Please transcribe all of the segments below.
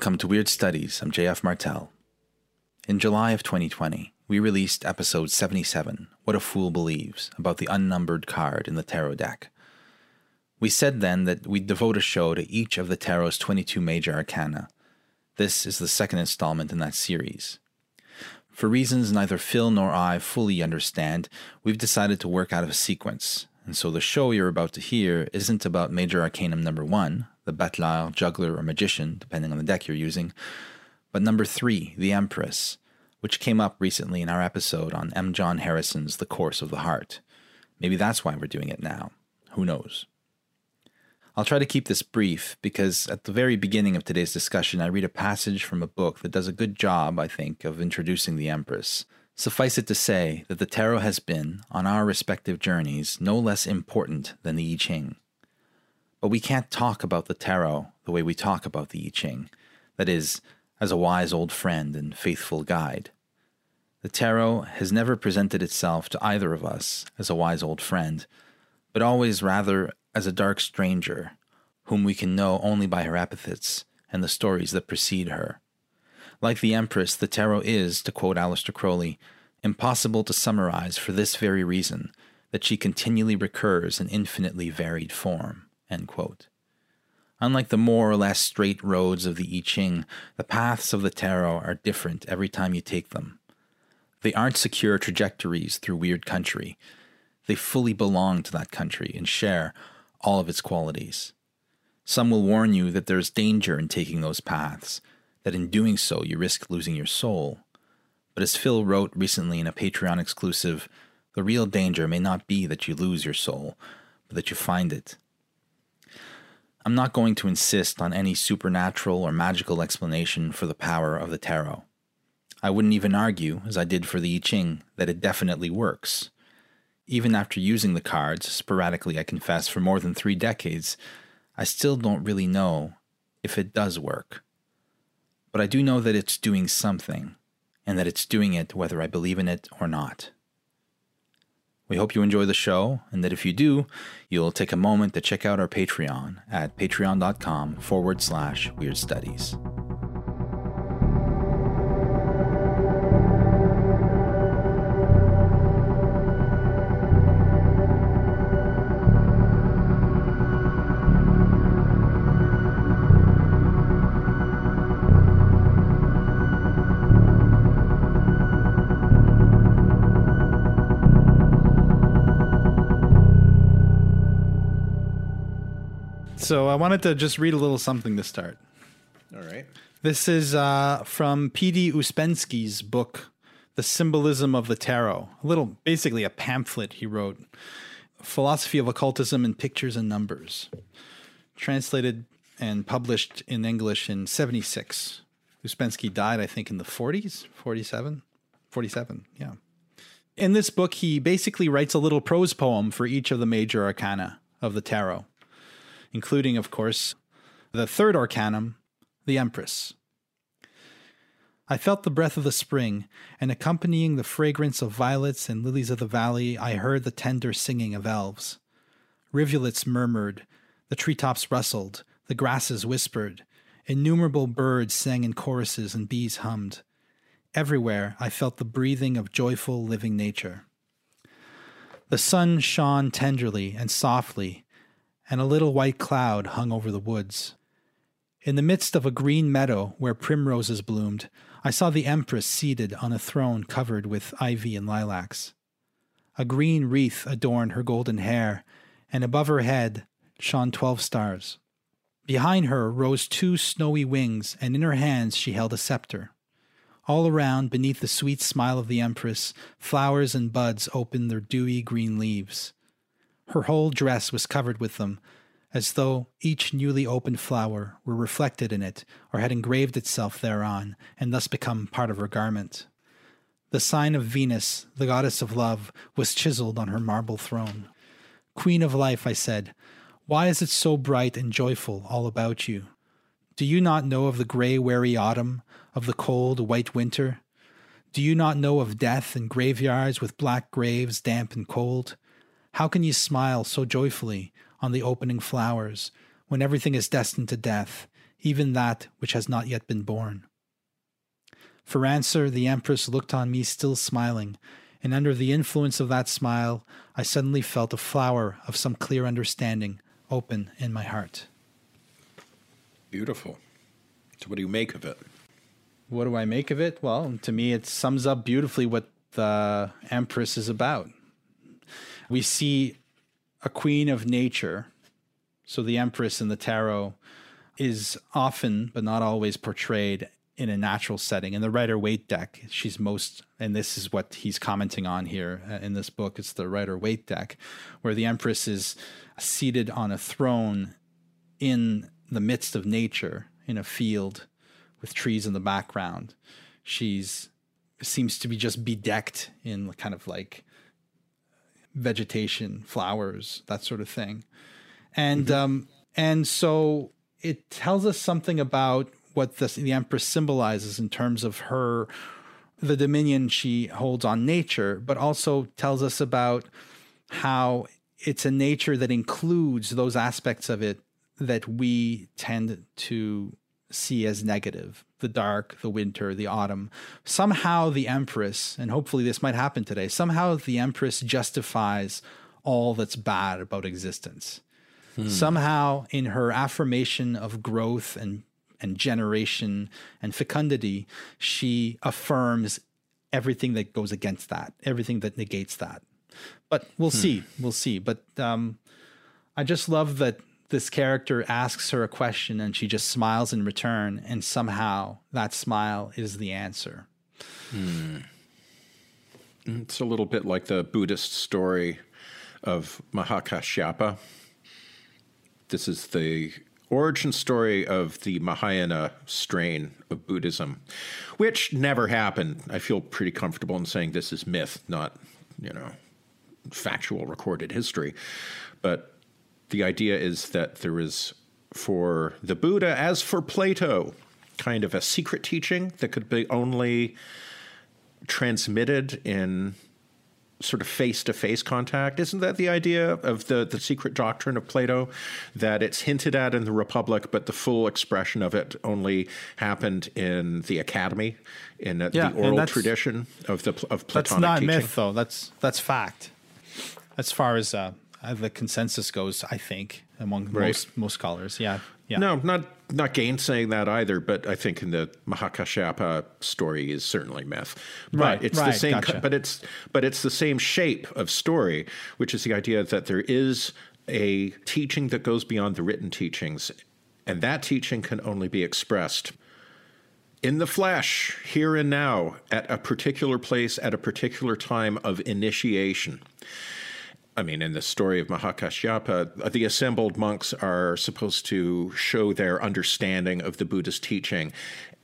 Welcome to Weird Studies. I'm JF Martel. In July of 2020, we released episode 77, What a Fool Believes, about the unnumbered card in the tarot deck. We said then that we'd devote a show to each of the tarot's 22 major arcana. This is the second installment in that series. For reasons neither Phil nor I fully understand, we've decided to work out of a sequence, and so the show you're about to hear isn't about Major Arcanum number one, the Bateleur, Juggler, or Magician, depending on the deck you're using. But number three, the Empress, which came up recently in our episode on M. John Harrison's The Course of the Heart. Maybe that's why we're doing it now. Who knows? I'll try to keep this brief because at the very beginning of today's discussion, I read a passage from a book that does a good job, I think, of introducing the Empress. Suffice it to say that the tarot has been, on our respective journeys, no less important than the I Ching. But we can't talk about the tarot the way we talk about the I Ching, that is, as a wise old friend and faithful guide. The tarot has never presented itself to either of us as a wise old friend, but always rather as a dark stranger whom we can know only by her epithets and the stories that precede her. Like the Empress, the tarot is, to quote Aleister Crowley, impossible to summarize for this very reason that she continually recurs in infinitely varied form. Unlike the more or less straight roads of the I Ching, the paths of the tarot are different every time you take them. They aren't secure trajectories through weird country. They fully belong to that country and share all of its qualities. Some will warn you that there's danger in taking those paths, that in doing so you risk losing your soul. But as Phil wrote recently in a Patreon exclusive, the real danger may not be that you lose your soul, but that you find it I'm not going to insist on any supernatural or magical explanation for the power of the tarot. I wouldn't even argue, as I did for the I Ching, that it definitely works. Even after using the cards, sporadically I confess, for more than three decades, I still don't really know if it does work. But I do know that it's doing something, and that it's doing it whether I believe in it or not. We hope you enjoy the show, and that if you do, you'll take a moment to check out our Patreon at patreon.com forward slash weird studies. So I wanted to just read a little something to start. All right. This is uh, from P.D. Ouspensky's book, The Symbolism of the Tarot. A little, basically, a pamphlet he wrote, Philosophy of Occultism in Pictures and Numbers, translated and published in English in 76. Uspensky died, I think, in the 40s, 47, 47, yeah. In this book, he basically writes a little prose poem for each of the major arcana of the tarot including, of course, the third arcanum, the Empress. I felt the breath of the spring, and accompanying the fragrance of violets and lilies of the valley, I heard the tender singing of elves. Rivulets murmured, the treetops rustled, the grasses whispered, innumerable birds sang in choruses and bees hummed. Everywhere I felt the breathing of joyful living nature. The sun shone tenderly and softly, and a little white cloud hung over the woods. In the midst of a green meadow where primroses bloomed, I saw the Empress seated on a throne covered with ivy and lilacs. A green wreath adorned her golden hair, and above her head shone twelve stars. Behind her rose two snowy wings, and in her hands she held a scepter. All around, beneath the sweet smile of the Empress, flowers and buds opened their dewy green leaves. Her whole dress was covered with them, as though each newly opened flower were reflected in it or had engraved itself thereon, and thus become part of her garment. The sign of Venus, the goddess of love, was chiseled on her marble throne. Queen of life, I said, why is it so bright and joyful all about you? Do you not know of the gray, weary autumn, of the cold, white winter? Do you not know of death and graveyards with black graves, damp and cold? How can you smile so joyfully on the opening flowers when everything is destined to death, even that which has not yet been born? For answer, the Empress looked on me still smiling, and under the influence of that smile, I suddenly felt a flower of some clear understanding open in my heart. Beautiful. So, what do you make of it? What do I make of it? Well, to me, it sums up beautifully what the Empress is about. We see a queen of nature. So, the Empress in the tarot is often, but not always, portrayed in a natural setting. In the Rider Waite deck, she's most, and this is what he's commenting on here uh, in this book. It's the Rider Waite deck, where the Empress is seated on a throne in the midst of nature in a field with trees in the background. She's seems to be just bedecked in kind of like vegetation, flowers, that sort of thing. And mm-hmm. um and so it tells us something about what the, the empress symbolizes in terms of her the dominion she holds on nature, but also tells us about how it's a nature that includes those aspects of it that we tend to see as negative the dark, the winter, the autumn. Somehow the Empress, and hopefully this might happen today, somehow the Empress justifies all that's bad about existence. Hmm. Somehow, in her affirmation of growth and, and generation and fecundity, she affirms everything that goes against that, everything that negates that. But we'll hmm. see. We'll see. But um, I just love that this character asks her a question and she just smiles in return, and somehow that smile is the answer. Hmm. It's a little bit like the Buddhist story of Mahakashyapa. This is the origin story of the Mahayana strain of Buddhism, which never happened. I feel pretty comfortable in saying this is myth, not, you know, factual recorded history. But the idea is that there is, for the Buddha, as for Plato, kind of a secret teaching that could be only transmitted in sort of face to face contact. Isn't that the idea of the, the secret doctrine of Plato? That it's hinted at in the Republic, but the full expression of it only happened in the academy, in yeah, the oral tradition of the of Platonic That's not teaching. myth, though. That's that's fact. As far as uh, Uh, the consensus goes, I think among right. most most scholars. Yeah, yeah. No, not not gainsaying that either. But I think in the Mahakashyapa story is certainly myth. But right, it's right, the same. Gotcha. But it's but it's the same shape of story, which is the idea that there is a teaching that goes beyond the written teachings, and that teaching can only be expressed in the flesh, here and now, at a particular place, at a particular time of initiation. I mean, in the story of Mahakashyapa, the assembled monks are supposed to show their understanding of the Buddhist teaching.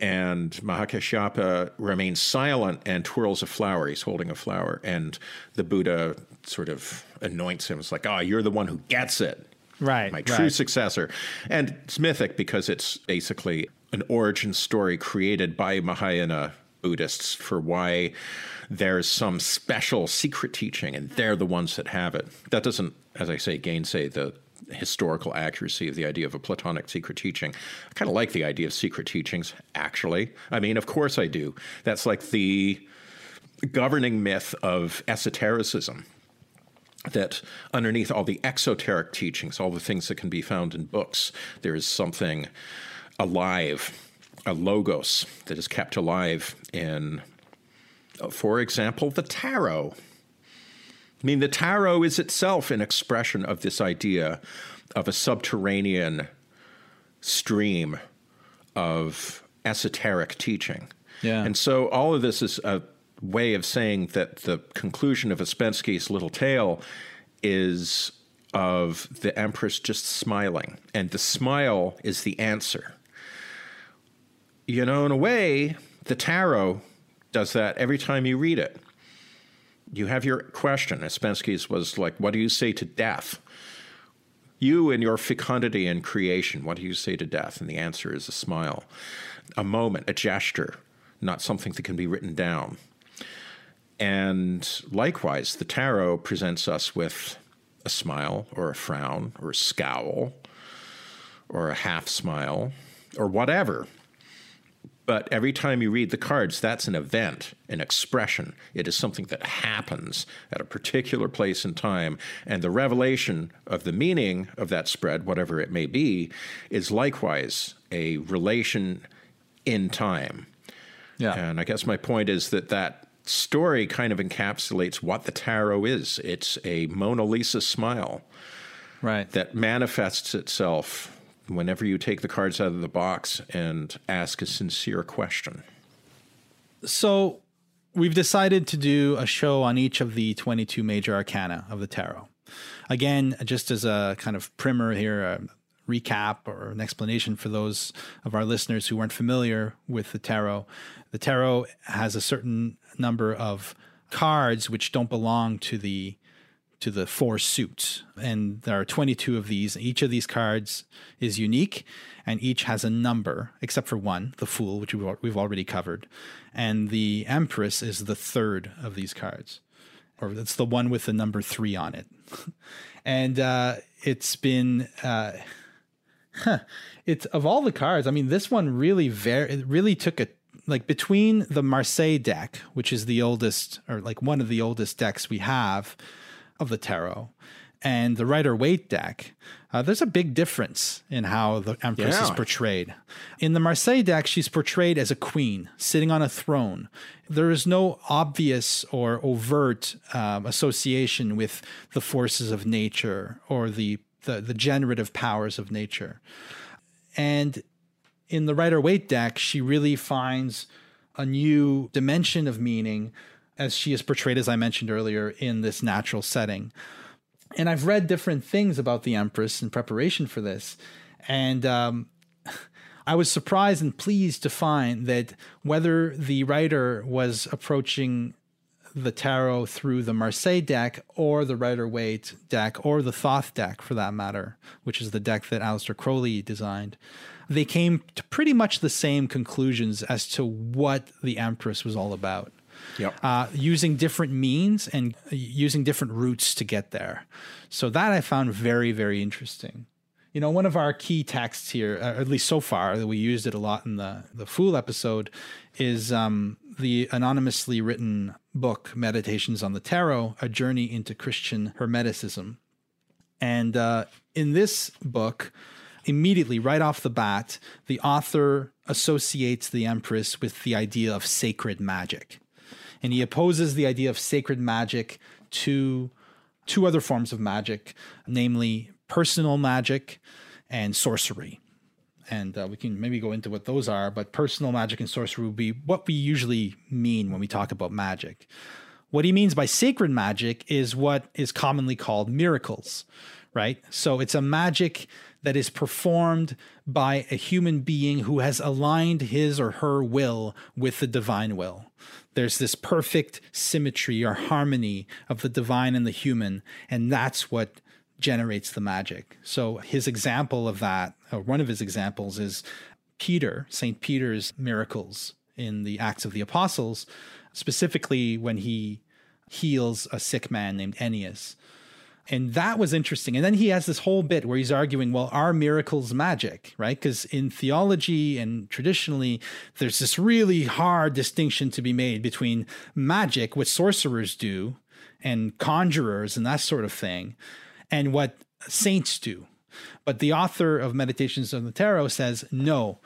And Mahakashyapa remains silent and twirls a flower. He's holding a flower. And the Buddha sort of anoints him. It's like, oh, you're the one who gets it. Right. My true right. successor. And it's mythic because it's basically an origin story created by Mahayana Buddhists for why there's some special secret teaching and they're the ones that have it. That doesn't, as I say, gainsay the historical accuracy of the idea of a Platonic secret teaching. I kind of like the idea of secret teachings, actually. I mean, of course I do. That's like the governing myth of esotericism. That underneath all the exoteric teachings, all the things that can be found in books, there is something alive, a logos that is kept alive in uh, for example, the tarot. I mean, the tarot is itself an expression of this idea of a subterranean stream of esoteric teaching. Yeah. And so all of this is a way of saying that the conclusion of Ouspensky's little tale is of the Empress just smiling, and the smile is the answer. You know, in a way, the tarot does that every time you read it. You have your question. Ouspensky's was like, What do you say to death? You and your fecundity and creation, what do you say to death? And the answer is a smile, a moment, a gesture, not something that can be written down. And likewise, the tarot presents us with a smile or a frown or a scowl or a half smile or whatever. But every time you read the cards, that's an event, an expression. It is something that happens at a particular place in time. And the revelation of the meaning of that spread, whatever it may be, is likewise a relation in time. Yeah. And I guess my point is that that story kind of encapsulates what the tarot is it's a Mona Lisa smile Right. that manifests itself whenever you take the cards out of the box and ask a sincere question. So we've decided to do a show on each of the 22 major arcana of the tarot. Again, just as a kind of primer here, a recap or an explanation for those of our listeners who weren't familiar with the tarot, the tarot has a certain number of cards which don't belong to the to the four suits. And there are 22 of these. Each of these cards is unique and each has a number, except for one, the Fool, which we've already covered. And the Empress is the third of these cards, or it's the one with the number three on it. and uh, it's been. Uh, it's of all the cards. I mean, this one really very it really took a like between the Marseille deck, which is the oldest or like one of the oldest decks we have of the tarot, and the Rider Waite deck. Uh, there's a big difference in how the Empress is portrayed. In the Marseille deck, she's portrayed as a queen sitting on a throne. There is no obvious or overt um, association with the forces of nature or the, the the generative powers of nature. And in the Rider Waite deck, she really finds a new dimension of meaning as she is portrayed, as I mentioned earlier, in this natural setting. And I've read different things about the Empress in preparation for this. And um, I was surprised and pleased to find that whether the writer was approaching the tarot through the Marseille deck or the Rider Waite deck or the Thoth deck for that matter, which is the deck that Aleister Crowley designed, they came to pretty much the same conclusions as to what the Empress was all about. Yep. Uh, using different means and using different routes to get there. So that I found very, very interesting. You know, one of our key texts here, uh, at least so far, that we used it a lot in the the Fool episode, is um, the anonymously written book "Meditations on the Tarot: A Journey into Christian Hermeticism." And uh, in this book, immediately, right off the bat, the author associates the Empress with the idea of sacred magic. And he opposes the idea of sacred magic to two other forms of magic, namely personal magic and sorcery. And uh, we can maybe go into what those are, but personal magic and sorcery would be what we usually mean when we talk about magic. What he means by sacred magic is what is commonly called miracles, right? So it's a magic that is performed by a human being who has aligned his or her will with the divine will. There's this perfect symmetry or harmony of the divine and the human, and that's what generates the magic. So his example of that, one of his examples, is Peter, St. Peter's miracles in the Acts of the Apostles, specifically when he heals a sick man named Aeneas. And that was interesting. And then he has this whole bit where he's arguing, well, are miracles magic, right? Because in theology and traditionally, there's this really hard distinction to be made between magic, what sorcerers do, and conjurers and that sort of thing, and what saints do. But the author of Meditations on the Tarot says, no,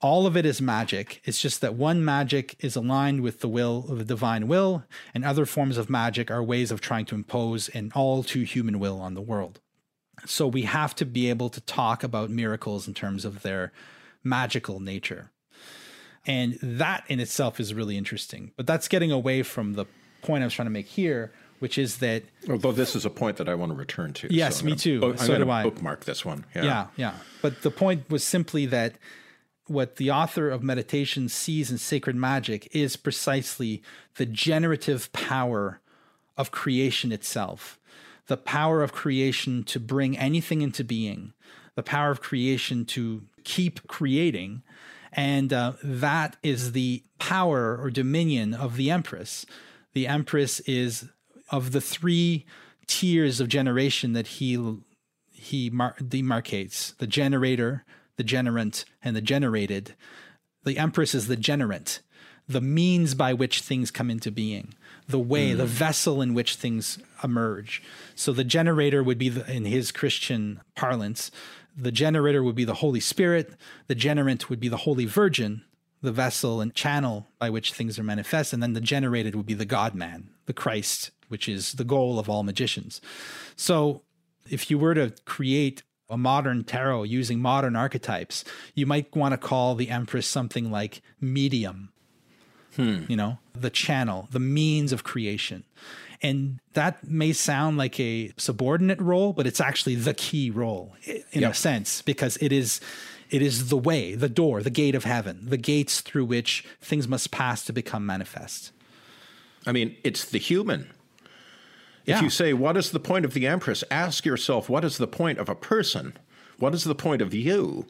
all of it is magic. It's just that one magic is aligned with the will of the divine will, and other forms of magic are ways of trying to impose an all too human will on the world. So we have to be able to talk about miracles in terms of their magical nature. And that in itself is really interesting. But that's getting away from the point I was trying to make here, which is that Although this is a point that I want to return to. Yes, I'm me gonna too. book- I'm So do I. bookmark this one. Yeah. yeah, yeah. But the point was simply that what the author of meditation sees in sacred magic is precisely the generative power of creation itself, the power of creation to bring anything into being, the power of creation to keep creating. And uh, that is the power or dominion of the Empress. The Empress is of the three tiers of generation that he he mar- demarcates the generator, the generant, and the generated. The Empress is the generant, the means by which things come into being, the way, the mm. vessel in which things emerge. So the generator would be, the, in his Christian parlance, the generator would be the Holy Spirit, the generant would be the Holy Virgin, the vessel and channel by which things are manifest, and then the generated would be the God man, the Christ, which is the goal of all magicians. So if you were to create a modern tarot using modern archetypes, you might want to call the Empress something like medium, hmm. you know, the channel, the means of creation. And that may sound like a subordinate role, but it's actually the key role in Yep. a sense because it is it is the way, the door, the gate of heaven, the gates through which things must pass to become manifest. I mean, it's the human. Yeah. If you say, What is the point of the Empress? ask yourself, What is the point of a person? What is the point of you?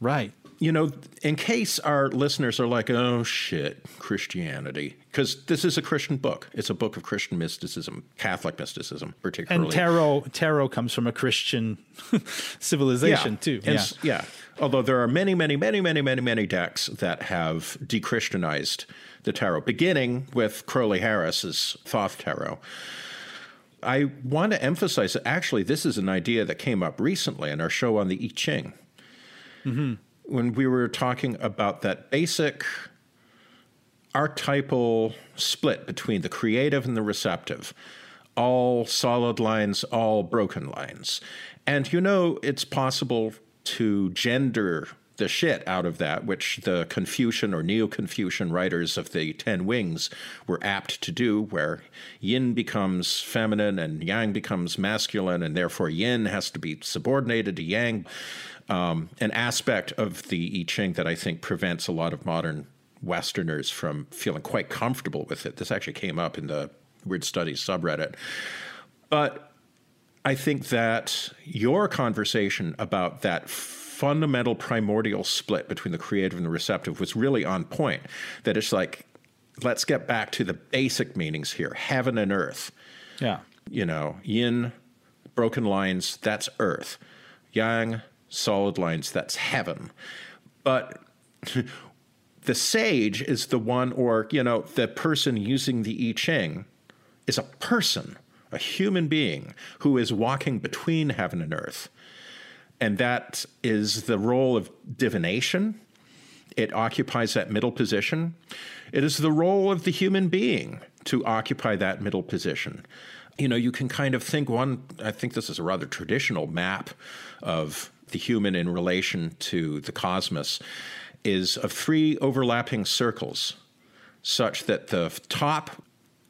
Right. You know, in case our listeners are like, oh shit, Christianity, because this is a Christian book. It's a book of Christian mysticism, Catholic mysticism, particularly. And tarot tarot comes from a Christian civilization too. And yeah. yeah. Although there are many, many, many, many, many, many decks that have de-Christianized the tarot, beginning with Crowley Harris's Thoth Tarot. I want to emphasize that actually this is an idea that came up recently in our show on the I Ching. Mm-hmm. When we were talking about that basic archetypal split between the creative and the receptive, all solid lines, all broken lines. And you know, it's possible to gender the shit out of that, which the Confucian or Neo Confucian writers of the Ten Wings were apt to do, where yin becomes feminine and yang becomes masculine, and therefore yin has to be subordinated to yang. Um, an aspect of the I Ching that I think prevents a lot of modern Westerners from feeling quite comfortable with it. This actually came up in the Weird Studies subreddit. But I think that your conversation about that fundamental primordial split between the creative and the receptive was really on point. That it's like, let's get back to the basic meanings here heaven and earth. yeah. You know, yin, broken lines, that's earth. Yang, solid lines, that's heaven. But the sage is the one, or, you know, the person using the I Ching is a person, a human being who is walking between heaven and earth. And that is the role of divination. It occupies that middle position. It is the role of the human being to occupy that middle position. You know, you can kind of think one, I think this is a rather traditional map of the human in relation to the cosmos, is of three overlapping circles, such that the top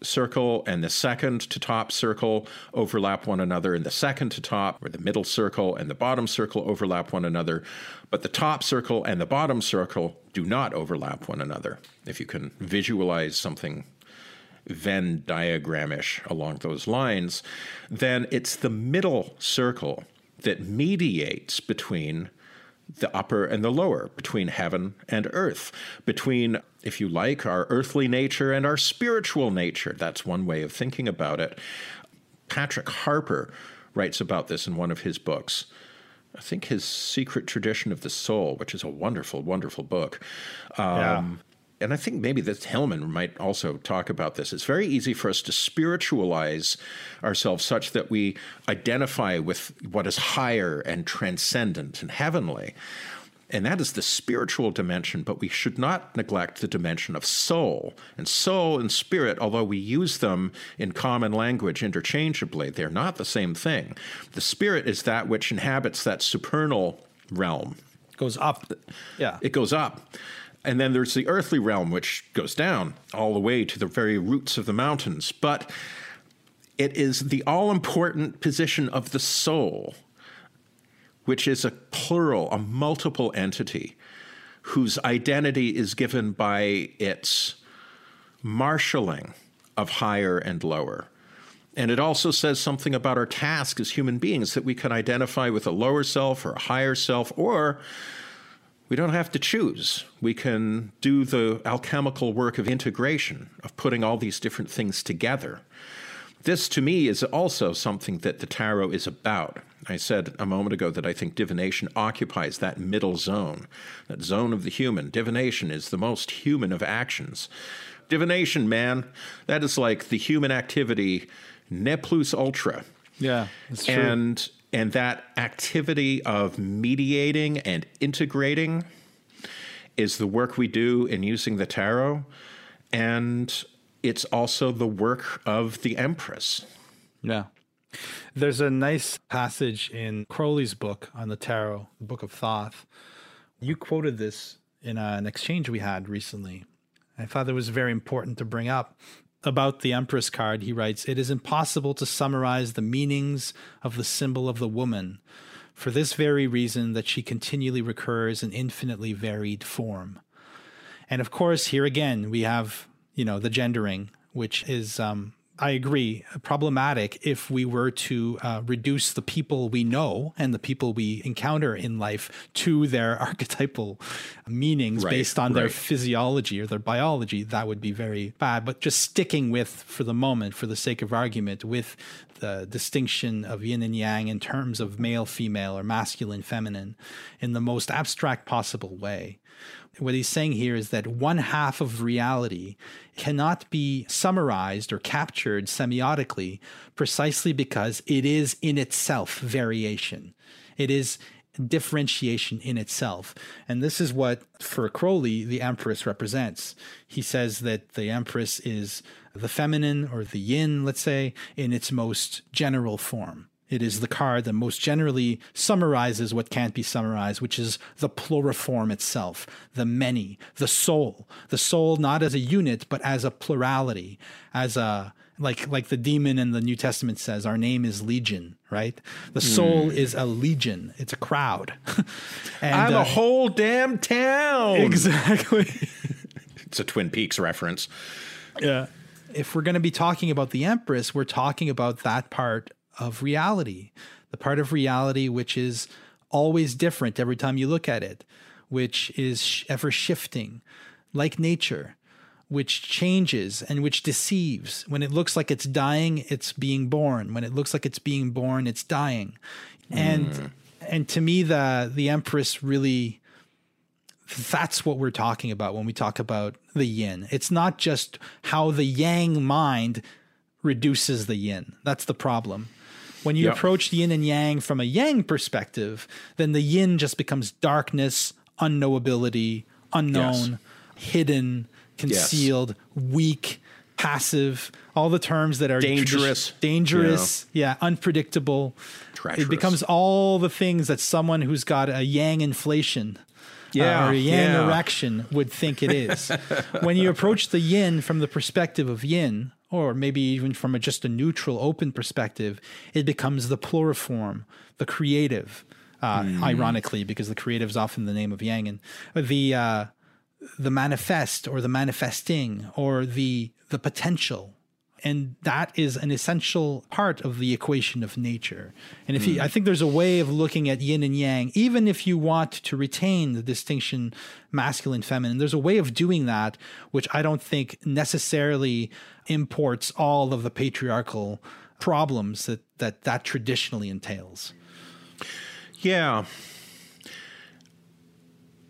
circle and the second to top circle overlap one another, and the second to top, or the middle circle and the bottom circle overlap one another, but the top circle and the bottom circle do not overlap one another. If you can visualize something Venn diagramish along those lines, then it's the middle circle that mediates between the upper and the lower, between heaven and earth, between, if you like, our earthly nature and our spiritual nature. That's one way of thinking about it. Patrick Harpur writes about this in one of his books. I think his Secret Tradition of the Soul, which is a wonderful, wonderful book. Um, And I think maybe that Hillman might also talk about this. It's very easy for us to spiritualize ourselves such that we identify with what is higher and transcendent and heavenly. And that is the spiritual dimension, but we should not neglect the dimension of soul. And soul and spirit, although we use them in common language interchangeably, they're not the same thing. The spirit is that which inhabits that supernal realm, Goes up. Yeah. it goes up. And then there's the earthly realm, which goes down all the way to the very roots of the mountains. But it is the all important position of the soul, which is a plural, a multiple entity, whose identity is given by its marshaling of higher and lower. And it also says something about our task as human beings that we can identify with a lower self or a higher self, or we don't have to choose. We can do the alchemical work of integration, of putting all these different things together. This, to me, is also something that the tarot is about. I said a moment ago that I think divination occupies that middle zone, that zone of the human. Divination is the most human of actions. Divination, man, that is like the human activity ne plus ultra. Yeah, it's true. And and that activity of mediating and integrating is the work we do in using the tarot. And it's also the work of the Empress. Yeah. There's a nice passage in Crowley's book on the tarot, the Book of Thoth. You quoted this in an exchange we had recently. I thought it was very important to bring up about the Empress card, he writes It is impossible to summarize the meanings of the symbol of the woman, for this very reason that she continually recurs in infinitely varied form. And of course, here again, we have, you know, the gendering, which is um, I agree, problematic if we were to uh, reduce the people we know and the people we encounter in life to their archetypal meanings right, based on right. their physiology or their biology. That would be very bad. But just sticking with, for the moment, for the sake of argument, with the distinction of yin and yang in terms of male, female, or masculine, feminine in the most abstract possible way what he's saying here is that one half of reality cannot be summarized or captured semiotically precisely because it is in itself variation. It is differentiation in itself. And this is what, for Crowley, the Empress represents. He says that the Empress is the feminine or the yin, let's say, in its most general form. It is the card that most generally summarizes what can't be summarized, which is the pluriform itself, the many, the soul. The soul not as a unit, but as a plurality, as a like like the demon in the New Testament says, our name is legion, right? The soul mm. is a legion. It's a crowd. and, I'm uh, a whole damn town. Exactly. it's a Twin Peaks reference. Yeah. If we're going to be talking about the Empress, we're talking about that part of reality, the part of reality which is always different every time you look at it, which is ever shifting, like nature, which changes and which deceives. When it looks like it's dying, it's being born. When it looks like it's being born, it's dying. And mm. and to me the the empress really that's what we're talking about when we talk about the yin. It's not just how the yang mind reduces the yin. That's the problem. When you approach the yin and yang from a yang perspective, then the yin just becomes darkness, unknowability, unknown, yes. hidden, concealed, yes. weak, passive, all the terms that are dangerous, tradi- dangerous, yeah. yeah, unpredictable. Treacherous. It becomes all the things that someone who's got a yang inflation yeah, uh, or a yang yeah. erection would think it is. when you approach the yin from the perspective of yin, or maybe even from a, just a neutral, open perspective, it becomes the pluriform, the creative. Uh, mm. Ironically, because the creative is often the name of Yang, and the uh, the manifest or the manifesting or the the potential and that is an essential part of the equation of nature. And if mm. you, I think there's a way of looking at yin and yang, even if you want to retain the distinction masculine feminine, there's a way of doing that which I don't think necessarily imports all of the patriarchal problems that that that traditionally entails. Yeah.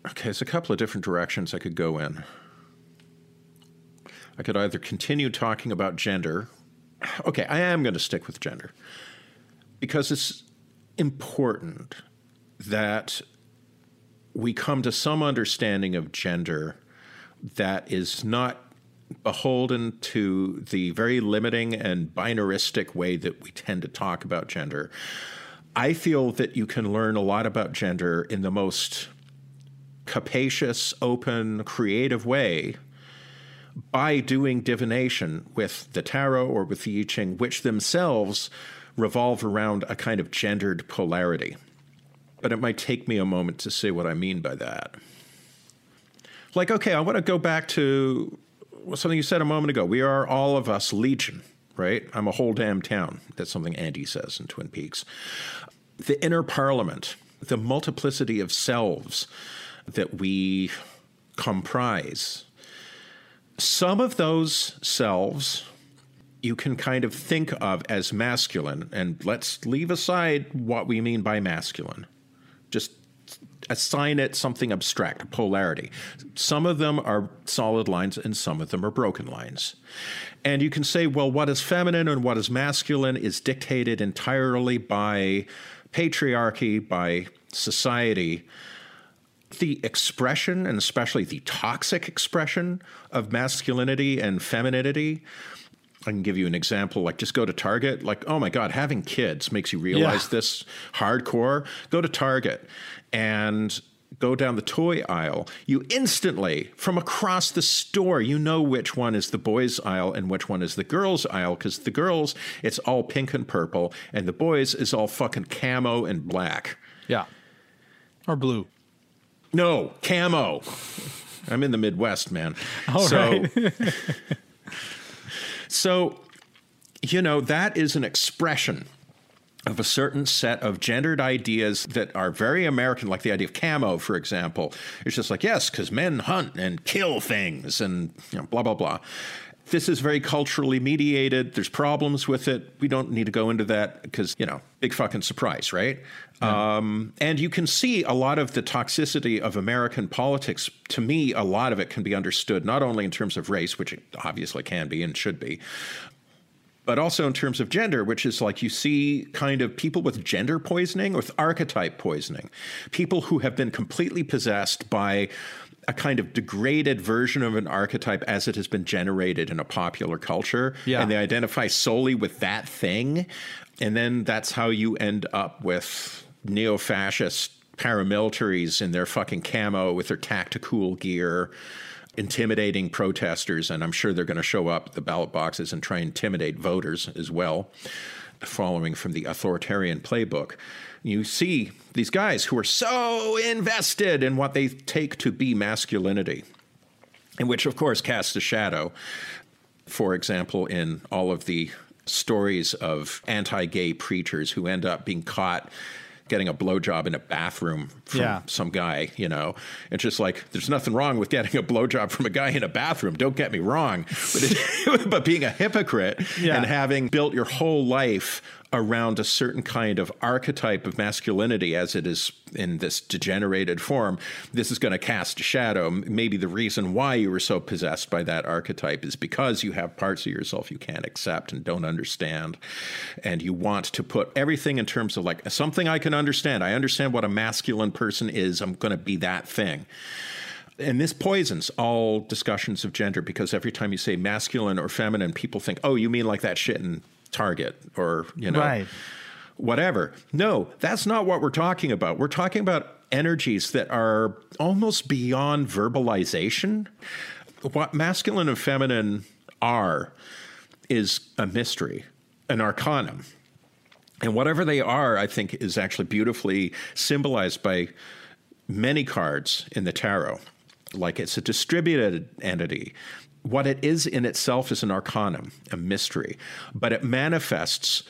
Okay, there's a couple of different directions I could go in. I could either continue talking about gender. Okay, I am going to stick with gender because it's important that we come to some understanding of gender that is not beholden to the very limiting and binaristic way that we tend to talk about gender. I feel that you can learn a lot about gender in the most capacious, open, creative way by doing divination with the tarot or with the I Ching, which themselves revolve around a kind of gendered polarity. But it might take me a moment to say what I mean by that. Like, okay, I want to go back to something you said a moment ago. We are all of us legion, right? I'm a whole damn town. That's something Andy says in Twin Peaks. The inner parliament, the multiplicity of selves that we comprise. Some of those selves you can kind of think of as masculine, and let's leave aside what we mean by masculine. Assign it something abstract, polarity. Some of them are solid lines and some of them are broken lines. And you can say, well, what is feminine and what is masculine is dictated entirely by patriarchy, by society. The expression, and especially the toxic expression of masculinity and femininity, I can give you an example. Like, just go to Target. Like, oh my God, having kids makes you realize Yeah. this hardcore. Go to Target and go down the toy aisle. You instantly, from across the store, you know which one is the boys' aisle and which one is the girls' aisle. Because the girls, it's all pink and purple, and the boys is all fucking camo and black. Yeah. Or blue. No, camo. I'm in the Midwest, man. All so, right. so, you know, that is an expression of a certain set of gendered ideas that are very American, like the idea of camo, for example. It's just like, yes, because men hunt and kill things and you know, blah, blah, blah. This is very culturally mediated. There's problems with it. We don't need to go into that because, you know, big fucking surprise, right? Um, and you can see a lot of the toxicity of American politics. To me, a lot of it can be understood not only in terms of race, which it obviously can be and should be, but also in terms of gender, which is like you see kind of people with gender poisoning, with archetype poisoning, people who have been completely possessed by a kind of degraded version of an archetype as it has been generated in a popular culture. Yeah. And they identify solely with that thing. And then that's how you end up with neo fascist paramilitaries in their fucking camo with their tactical gear intimidating protesters, and I'm sure they're going to show up at the ballot boxes and try and intimidate voters as well, following from the authoritarian playbook. You see these guys who are so invested in what they take to be masculinity, and which, of course, casts a shadow, for example, in all of the stories of anti gay preachers who end up being caught getting a blowjob in a bathroom from Yeah. some guy, you know. It's just like there's nothing wrong with getting a blowjob from a guy in a bathroom. Don't get me wrong, but it, but being a hypocrite Yeah. and having built your whole life around a certain kind of archetype of masculinity as it is in this degenerated form, this is going to cast a shadow. Maybe the reason why you were so possessed by that archetype is because you have parts of yourself you can't accept and don't understand. And you want to put everything in terms of like something I can understand. I understand what a masculine person is. I'm going to be that thing. And this poisons all discussions of gender because every time you say masculine or feminine, people think, oh, you mean like that shit in Target or, you know, Right. whatever. No, that's not what we're talking about. We're talking about energies that are almost beyond verbalization. What masculine and feminine are is a mystery, an arcanum. And whatever they are, I think, is actually beautifully symbolized by many cards in the tarot. Like it's a distributed entity. What it is in itself is an arcanum, a mystery, but it manifests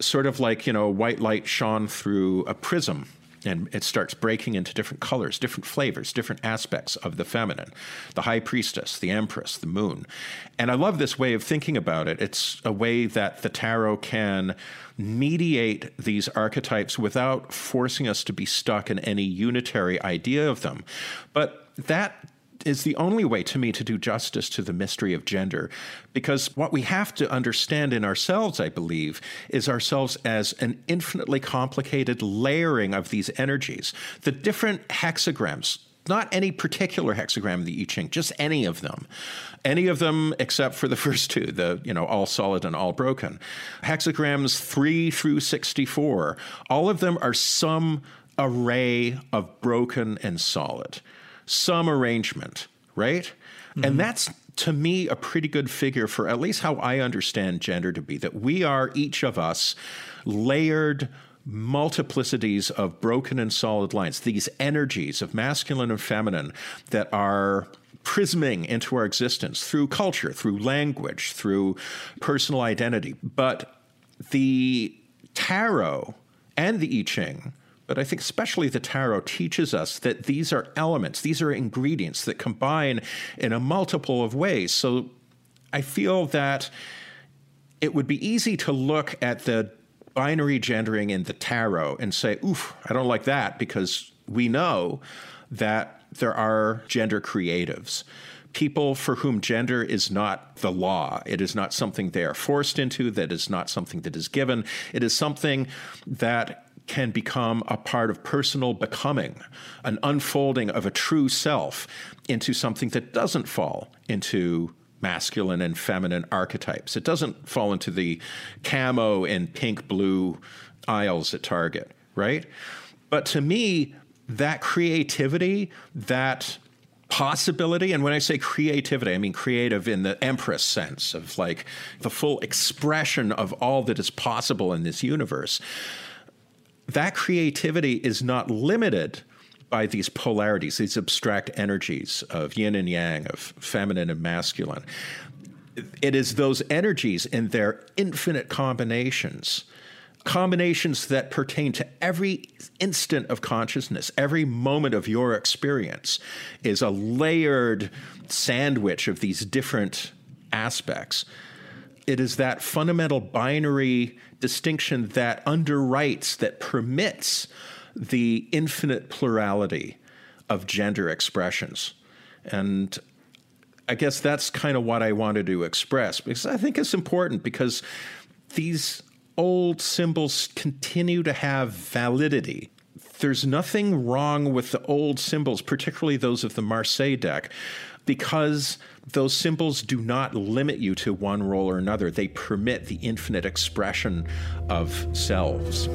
sort of like, you know, white light shone through a prism and it starts breaking into different colors, different flavors, different aspects of the feminine the high priestess, the empress, the moon. And I love this way of thinking about it. It's a way that the tarot can mediate these archetypes without forcing us to be stuck in any unitary idea of them. But that is the only way to me to do justice to the mystery of gender. Because what we have to understand in ourselves, I believe, is ourselves as an infinitely complicated layering of these energies. The different hexagrams, not any particular hexagram of the I Ching, just any of them. Any of them except for the first two, the, you know, all solid and all broken. Hexagrams 3 through 64, all of them are some array of broken and solid. Some arrangement, right? Mm-hmm. And that's to me a pretty good figure for at least how I understand gender to be that we are each of us layered multiplicities of broken and solid lines, these energies of masculine and feminine that are prisming into our existence through culture, through language, through personal identity. But the tarot and the I Ching but I think especially the tarot teaches us that these are elements, these are ingredients that combine in a multiple of ways. So I feel that it would be easy to look at the binary gendering in the tarot and say, oof, I don't like that because we know that there are gender creatives. People for whom gender is not the law. It is not something they are forced into, that is not something that is given. It is something that can become a part of personal becoming, an unfolding of a true self into something that doesn't fall into masculine and feminine archetypes. It doesn't fall into the camo and pink blue aisles at Target, right? But to me, that creativity, that possibility, and when I say creativity, I mean creative in the Empress sense of like the full expression of all that is possible in this universe that creativity is not limited by these polarities, these abstract energies of yin and yang, of feminine and masculine. It is those energies in their infinite combinations, combinations that pertain to every instant of consciousness, every moment of your experience is a layered sandwich of these different aspects. It is that fundamental binary distinction that underwrites, that permits the infinite plurality of gender expressions. And I guess that's kind of what I wanted to express because I think it's important because these old symbols continue to have validity. There's nothing wrong with the old symbols, particularly those of the Marseille deck, because those symbols do not limit you to one role or another. They permit the infinite expression of selves.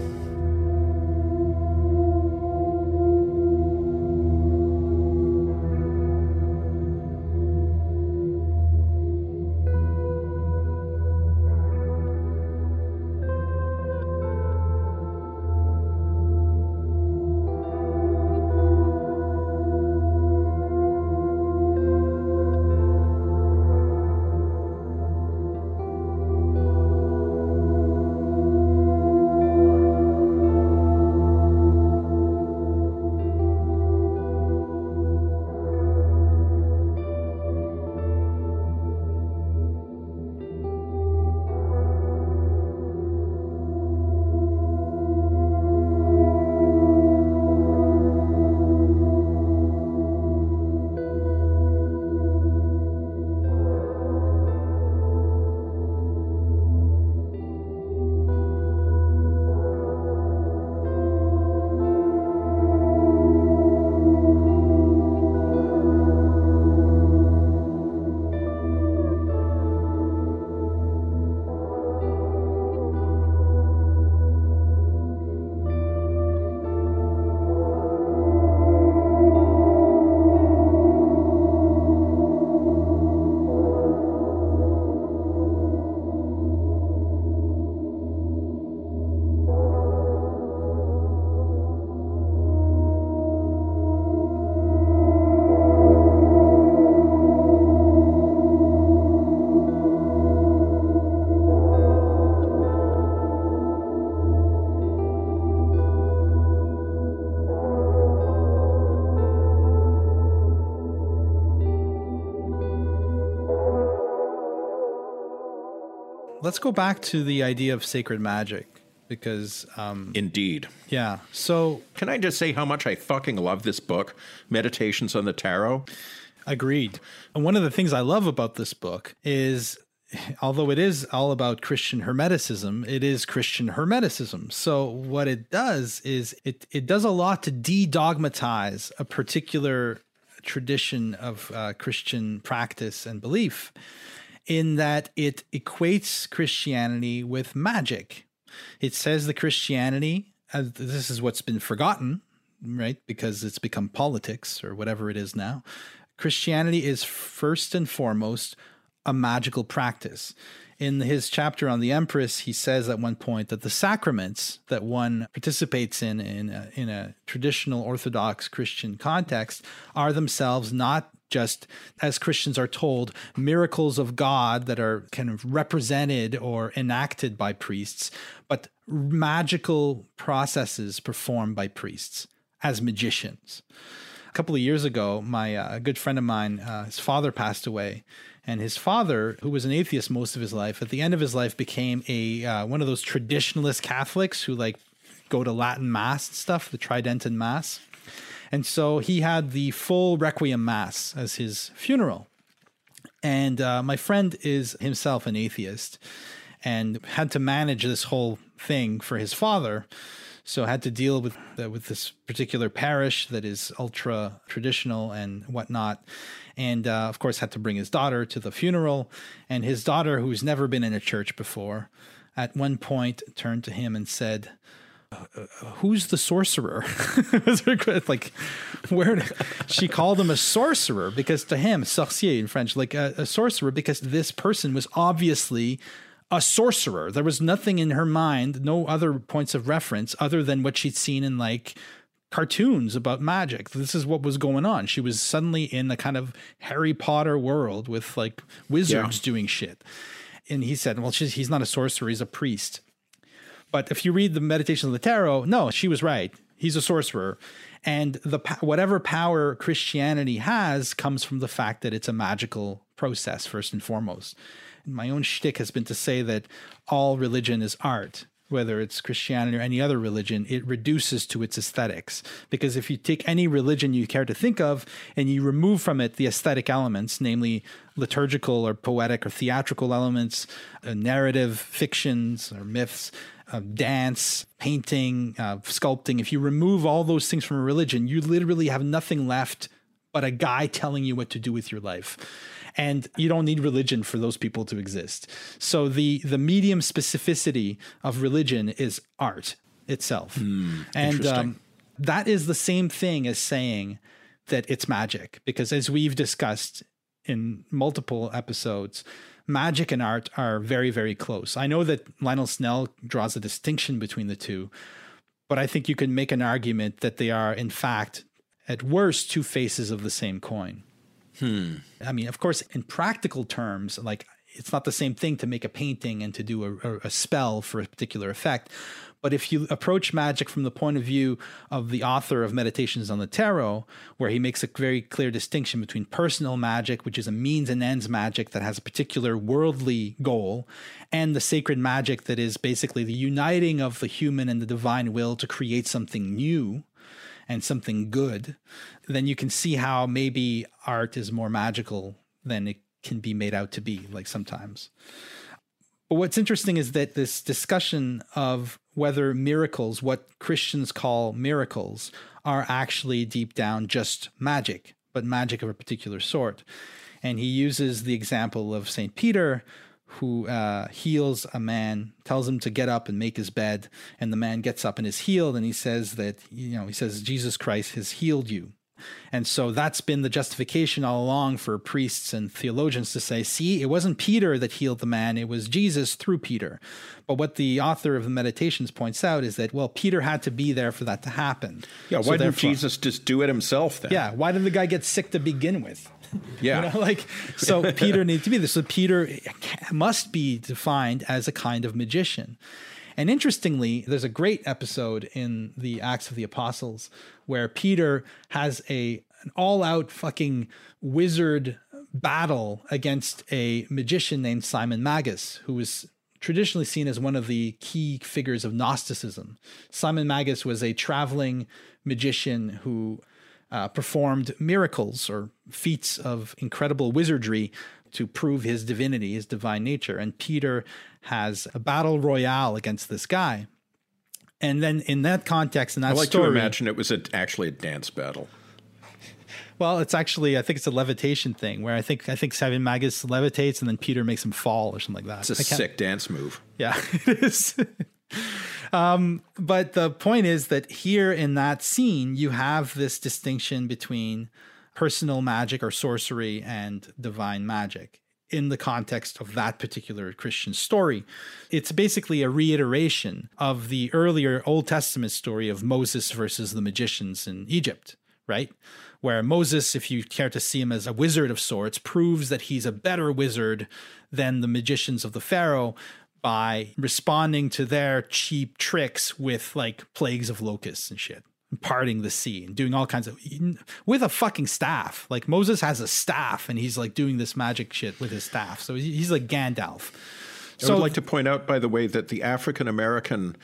Let's go back to the idea of sacred magic because um, indeed. Yeah so can i just say how much i fucking love this book meditations on the tarot? Agreed. And one of the things i love about this book is although it is all about christian hermeticism it is christian hermeticism. So what it does is it, it does a lot to de-dogmatize a particular tradition of uh, christian practice and belief in that it equates Christianity with magic. It says the Christianity, uh, this is what's been forgotten right? Because it's become politics or whatever it is now. Christianity is first and foremost a magical practice. In his chapter on the Empress, he says at one point that the sacraments that one participates in in a, in a traditional Orthodox Christian context are themselves not just as Christians are told, miracles of God that are kind of represented or enacted by priests, but magical processes performed by priests as magicians. A couple of years ago, my uh, good friend of mine, uh, his father passed away, and his father, who was an atheist most of his life, at the end of his life became a uh, one of those traditionalist Catholics who like go to Latin mass and stuff, the Tridentine mass. And so he had the full Requiem Mass as his funeral. And uh, my friend is himself an atheist and had to manage this whole thing for his father. So had to deal with uh, with this particular parish that is ultra traditional and whatnot, and uh, of course had to bring his daughter to the funeral. And his daughter, who's never been in a church before, at one point turned to him and said, who's the sorcerer? like, where she called him a sorcerer because to him, sorcier in French, like a, a, sorcerer, because this person was obviously a sorcerer. There was nothing in her mind, no other points of reference other than what she'd seen in like cartoons about magic. This is what was going on. She was suddenly in a kind of Harry Potter world with like wizards yeah. doing shit. And he said, well, he's not a sorcerer, he's a priest. But if you read the Meditations of the Tarot, no, she was right. He's a sorcerer. And the whatever power Christianity has comes from the fact that it's a magical process, first and foremost. My own shtick has been to say that all religion is art whether it's Christianity or any other religion, it reduces to its aesthetics. Because if you take any religion you care to think of and you remove from it the aesthetic elements, namely liturgical or poetic or theatrical elements, uh, narrative fictions or myths, uh, dance, painting, uh, sculpting, if you remove all those things from a religion, you literally have nothing left but a guy telling you what to do with your life and you don't need religion for those people to exist. So the the medium specificity of religion is art itself, mm, and um, that is the same thing as saying that it's magic, because as we've discussed in multiple episodes. Magic and art are very, very close. I know that Lionel Snell draws a distinction between the two, but I think you can make an argument that they are, in fact, at worst, two faces of the same coin. Hmm. I mean, of course, in practical terms, like it's not the same thing to make a painting and to do a, a, spell for a particular effect. But if you approach magic from the point of view of the author of Meditations on the Tarot, where he makes a very clear distinction between personal magic, which is a means and ends magic that has a particular worldly goal, and the sacred magic that is basically the uniting of the human and the divine will to create something new and something good, then you can see how maybe art is more magical than it can be made out to be, like sometimes. But what's interesting is that this discussion of whether miracles, what Christians call miracles, are actually deep down just magic, but magic of a particular sort. And he uses the example of St. Peter, who uh, heals a man, tells him to get up and make his bed, and the man gets up and is healed, and he says that you know he says Jesus Christ has healed you. And so that's been the justification all along for priests and theologians to say, see, it wasn't Peter that healed the man, it was Jesus through Peter. But what the author of the Meditations points out is that, well, Peter had to be there for that to happen. Yeah, why so didn't Jesus just do it himself then? Yeah, why did the guy get sick to begin with? Yeah. you know, like so Peter needs to be there. So Peter must be defined as a kind of magician. And interestingly, there's a great episode in the Acts of the Apostles where Peter has a an all-out fucking wizard battle against a magician named Simon Magus, who was traditionally seen as one of the key figures of Gnosticism. Simon Magus was a traveling magician who uh, performed miracles or feats of incredible wizardry to prove his divinity, his divine nature. And Peter has a battle royale against this guy. And then in that context, in that I like story, to imagine it was a, actually a dance battle. Well, it's actually I think it's a levitation thing where I think I think Simon Magus levitates and then Peter makes him fall or something like that. It's a sick dance move. Yeah, it is. um, but the point is that here in that scene, you have this distinction between personal magic or sorcery and divine magic in the context of that particular Christian story. It's basically a reiteration of the earlier Old Testament story of Moses versus the magicians in Egypt, right? Where Moses, if you care to see him as a wizard of sorts, proves that he's a better wizard than the magicians of the Pharaoh by responding to their cheap tricks with like plagues of locusts and shit parting the sea and doing all kinds of with a fucking staff. Like Moses has a staff and he's like doing this magic shit with his staff. So he's like Gandalf. So I would like to point out, by the way, that the African American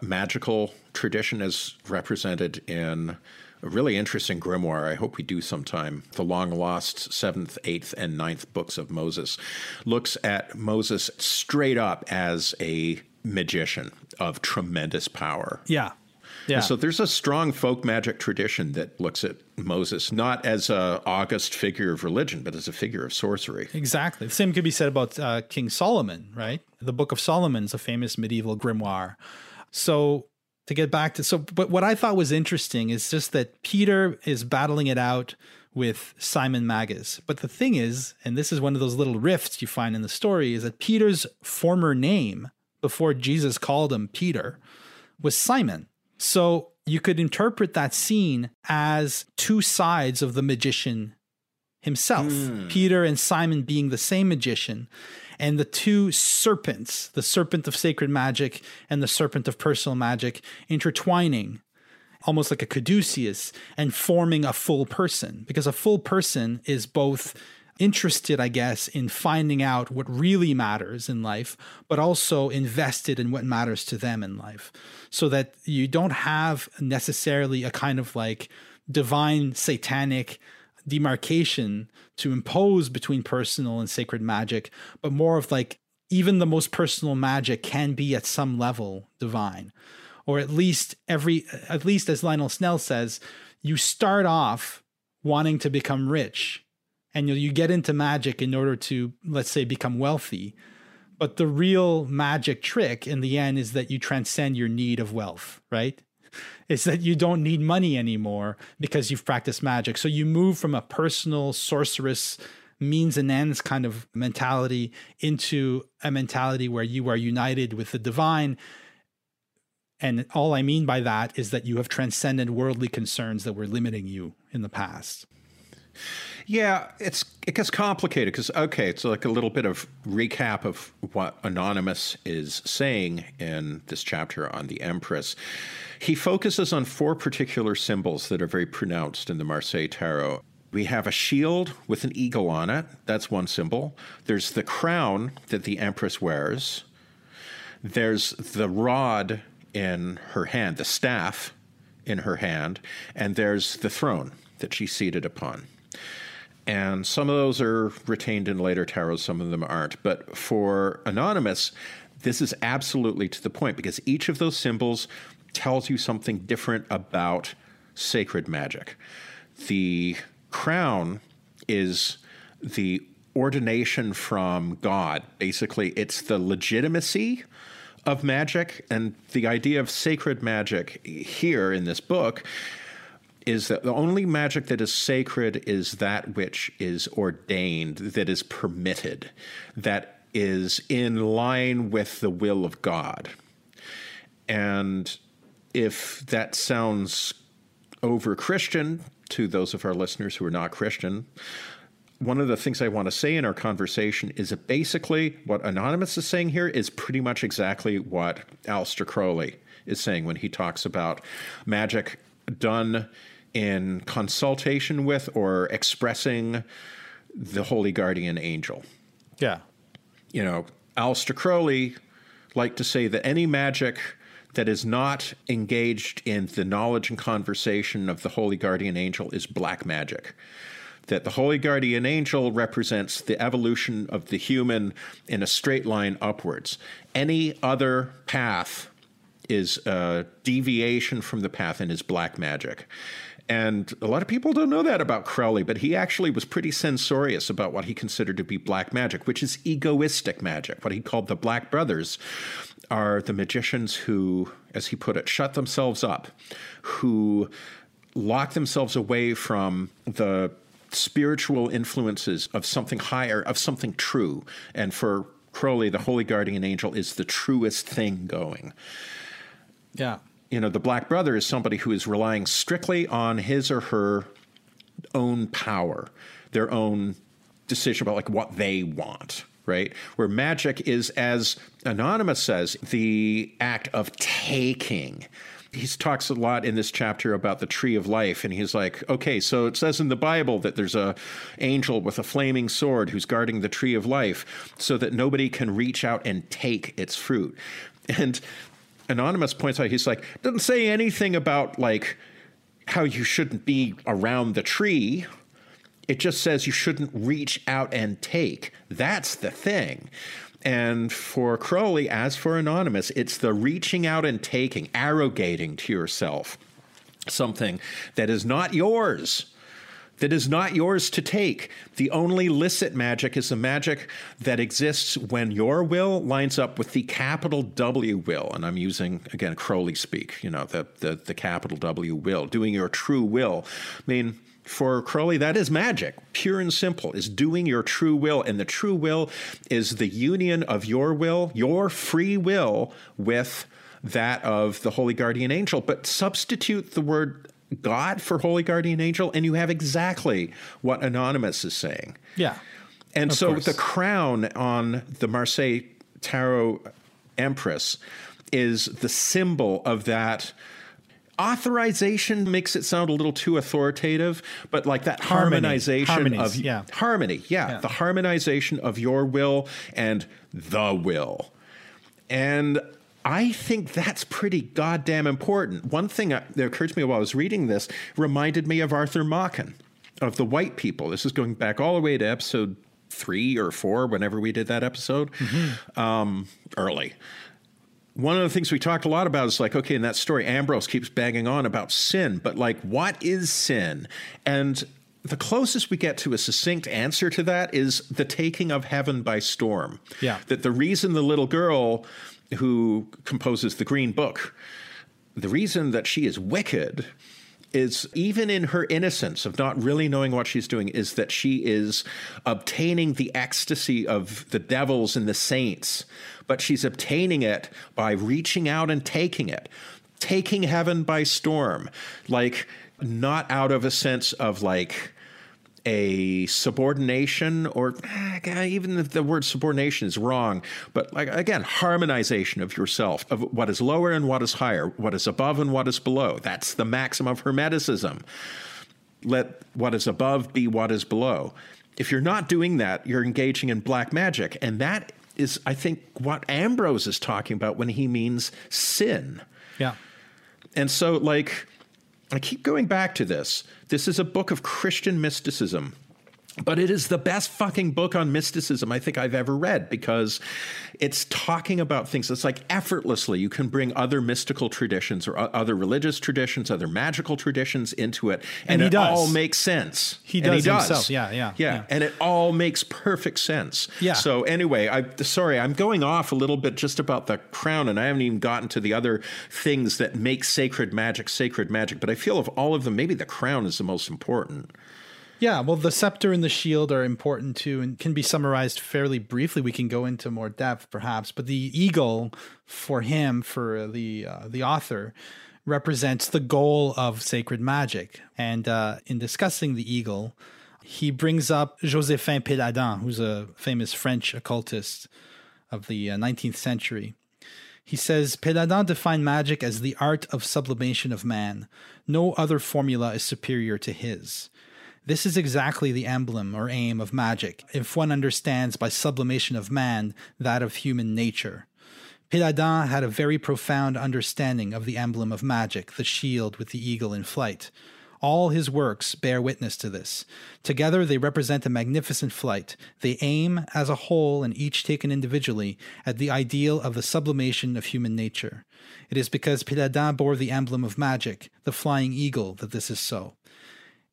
magical tradition is represented in a really interesting grimoire. I hope we do sometime. The long lost seventh, eighth, and ninth books of Moses looks at Moses straight up as a magician of tremendous power. Yeah. Yeah. so there's a strong folk magic tradition that looks at Moses not as a august figure of religion, but as a figure of sorcery. Exactly. The same could be said about uh, King Solomon, right? The Book of Solomon is a famous medieval grimoire. So to get back to so, but what I thought was interesting is just that Peter is battling it out with Simon Magus. But the thing is, and this is one of those little rifts you find in the story, is that Peter's former name before Jesus called him Peter was Simon. So you could interpret that scene as two sides of the magician himself mm. Peter and Simon being the same magician, and the two serpents, the serpent of sacred magic and the serpent of personal magic, intertwining almost like a caduceus and forming a full person because a full person is both interested, I guess, in finding out what really matters in life, but also invested in what matters to them in life. So that you don't have necessarily a kind of like divine satanic demarcation to impose between personal and sacred magic, but more of like even the most personal magic can be at some level divine. Or at least every at least as Lionel Snell says, you start off wanting to become rich and you, you get into magic in order to let's say become wealthy. But the real magic trick in the end is that you transcend your need of wealth right? It's that you don't need money anymore because you've practiced magic. So you move from a personal sorceress means and ends kind of mentality into a mentality where you are united with the divine. And all I mean by that is that you have transcended worldly concerns that were limiting you in the past. Yeah, it's it gets complicated because okay, it's like a little bit of recap of what Anonymous is saying in this chapter on the Empress. He focuses on four particular symbols that are very pronounced in the Marseille Tarot. We have a shield with an eagle on it. That's one symbol. There's the crown that the Empress wears. There's the rod in her hand, the staff in her hand, and there's the throne that she's seated upon. And some of those are retained in later tarots, some of them aren't. But for Anonymous, this is absolutely to the point because each of those symbols tells you something different about sacred magic. The crown is the ordination from God. Basically, it's the legitimacy of magic. And the idea of sacred magic here in this book is that the only magic that is sacred is that which is ordained, that is permitted, that is in line with the will of God. And if that sounds over Christian to those of our listeners who are not Christian, one of the things I want to say in our conversation is that basically what Anonymous is saying here is pretty much exactly what Aleister Crowley is saying when he talks about magic done in consultation with or expressing the holy guardian angel. Yeah. You know, Aleister Crowley liked to say that any magic that is not engaged in the knowledge and conversation of the holy guardian angel is black magic. That the holy guardian angel represents the evolution of the human in a straight line upwards. Any other path is a deviation from the path and is black magic. And a lot of people don't know that about Crowley, but he actually was pretty censorious about what he considered to be black magic, which is egoistic magic. What he called the Black Brothers are the magicians who, as he put it, shut themselves up, who lock themselves away from the spiritual influences of something higher, of something true. And for Crowley, the holy guardian angel is the truest thing going. Yeah. You know, the Black Brother is somebody who is relying strictly on his or her own power, their own decision about like what they want, right? Where magic is, as Anonymous says, the act of taking he talks a lot in this chapter about the tree of life and he's like okay so it says in the bible that there's a angel with a flaming sword who's guarding the tree of life so that nobody can reach out and take its fruit and anonymous points out he's like doesn't say anything about like how you shouldn't be around the tree. It just says you shouldn't reach out and take. That's the thing. And for Crowley, as for Anonymous, it's the reaching out and taking, arrogating to yourself something that is not yours that is not yours to take. The only licit magic is the magic that exists when your will lines up with the capital W will. And I'm using, again, Crowley speak, you know, the, the, the capital W will, doing your true will. I mean, for Crowley, that is magic, pure and simple, is doing your true will. And the true will is the union of your will, your free will, with that of the holy guardian angel. But substitute the word God for holy guardian angel, and you have exactly what Anonymous is saying. Yeah. And so course. the crown on the Marseille Tarot Empress is the symbol of that authorization makes it sound a little too authoritative, but like that Harmony. harmonization of yeah. harmony, yeah, yeah, the harmonization of your will and the will. And I think that's pretty goddamn important. One thing that occurred to me while I was reading this reminded me of Arthur Machen, of the white people. This is going back all the way to episode three or four, whenever we did that episode, mm-hmm. um, early one of the things we talked a lot about is like, okay, in that story, Ambrose keeps banging on about sin, but like, what is sin? And the closest we get to a succinct answer to that is the taking of heaven by storm. Yeah. That the reason the little girl who composes the Green Book, the reason that she is wicked is even in her innocence of not really knowing what she's doing, is that she is obtaining the ecstasy of the devils and the saints, but she's obtaining it by reaching out and taking it, taking heaven by storm, like not out of a sense of like, a subordination or eh, even if the word subordination is wrong but like again harmonization of yourself of what is lower and what is higher what is above and what is below. That's the maxim of hermeticism. Let what is above be what is below. If you're not doing that you're engaging in black magic and that is i think what ambrose is talking about when he means sin. Yeah. And so like I keep going back to this. This is a book of Christian mysticism. But it is the best fucking book on mysticism I think I've ever read because it's talking about things. It's like effortlessly you can bring other mystical traditions or other religious traditions, other magical traditions into it, and, and it does. all makes sense. He does, and he does himself. Yeah, yeah, yeah, yeah, and it all makes perfect sense. Yeah. So anyway, I sorry, I'm going off a little bit just about the crown, and I haven't even gotten to the other things that make sacred magic sacred magic. But I feel of all of them, maybe the crown is the most important. Yeah, well, the scepter and the shield are important too and can be summarized fairly briefly. We can go into more depth, perhaps, but the eagle for him, for the uh, the author, represents the goal of sacred magic. And uh, in discussing the eagle, he brings up Joséphin Péladan, who's a famous French occultist of the uh, 19th century. He says Péladan defined magic as the art of sublimation of man. No other formula is superior to his. This is exactly the emblem or aim of magic, if one understands by sublimation of man that of human nature. Péladan had a very profound understanding of the emblem of magic, the shield with the eagle in flight. All his works bear witness to this. Together, they represent a magnificent flight. They aim, as a whole and each taken individually, at the ideal of the sublimation of human nature. It is because Péladan bore the emblem of magic, the flying eagle, that this is so.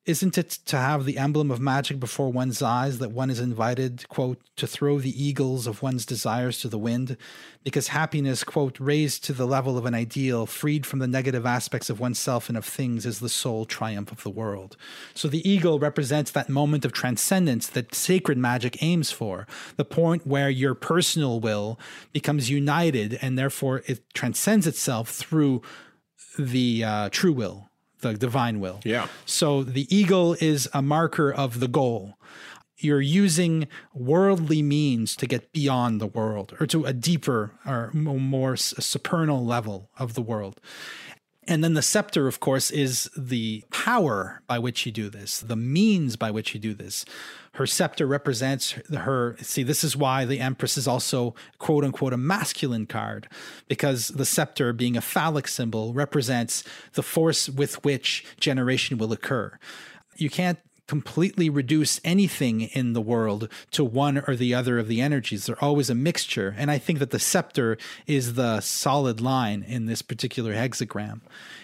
Isn't it to have the emblem of magic before one's eyes that one is invited, quote, to throw the eagles of one's desires to the wind? Because happiness, quote, raised to the level of an ideal, freed from the negative aspects of oneself and of things, is the sole triumph of the world. So the eagle represents that moment of transcendence that sacred magic aims for, the point where your personal will becomes united and therefore it transcends itself through the uh, true will the divine will. Yeah. So the eagle is a marker of the goal. You're using worldly means to get beyond the world or to a deeper or more supernal level of the world. And then the scepter, of course, is the power by which you do this, the means by which you do this. Her scepter represents her. See, this is why the Empress is also, quote unquote, a masculine card, because the scepter, being a phallic symbol, represents the force with which generation will occur. You can't completely reduce anything in the world to one or the other of the energies. They're always a mixture. And I think that the scepter is the solid line in this particular hexagram.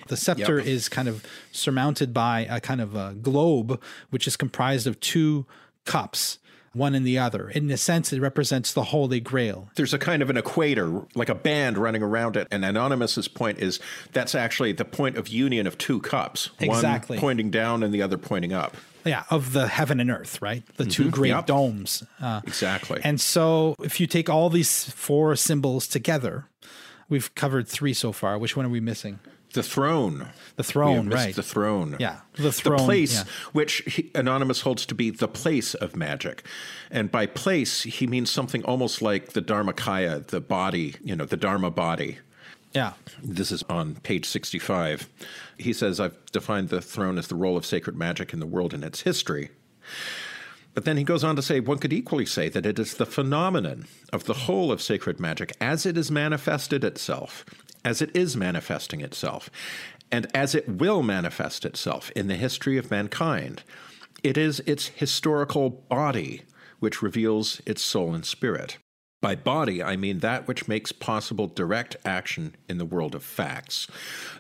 The scepter yep. is kind of surmounted by a kind of a globe, which is comprised of two cups one and the other. In a sense, it represents the Holy Grail. There's a kind of an equator, like a band running around it. And Anonymous's point is that's actually the point of union of two cups. Exactly. One pointing down and the other pointing up yeah, of the heaven and earth, right? The mm-hmm. two great yep. domes. Uh, exactly. And so if you take all these four symbols together, we've covered three so far. Which one are we missing? The throne. The throne, right. The throne. Yeah. The throne. The place, yeah. which he, Anonymous holds to be the place of magic. And by place, he means something almost like the Dharmakaya, the body, you know, the Dharma body. Yeah. This is on page 65. He says, I've defined the throne as the role of sacred magic in the world and its history. But then he goes on to say, one could equally say that it is the phenomenon of the whole of sacred magic as it has manifested itself, as it is manifesting itself, and as it will manifest itself in the history of mankind. It is its historical body which reveals its soul and spirit. By body, I mean that which makes possible direct action in the world of facts.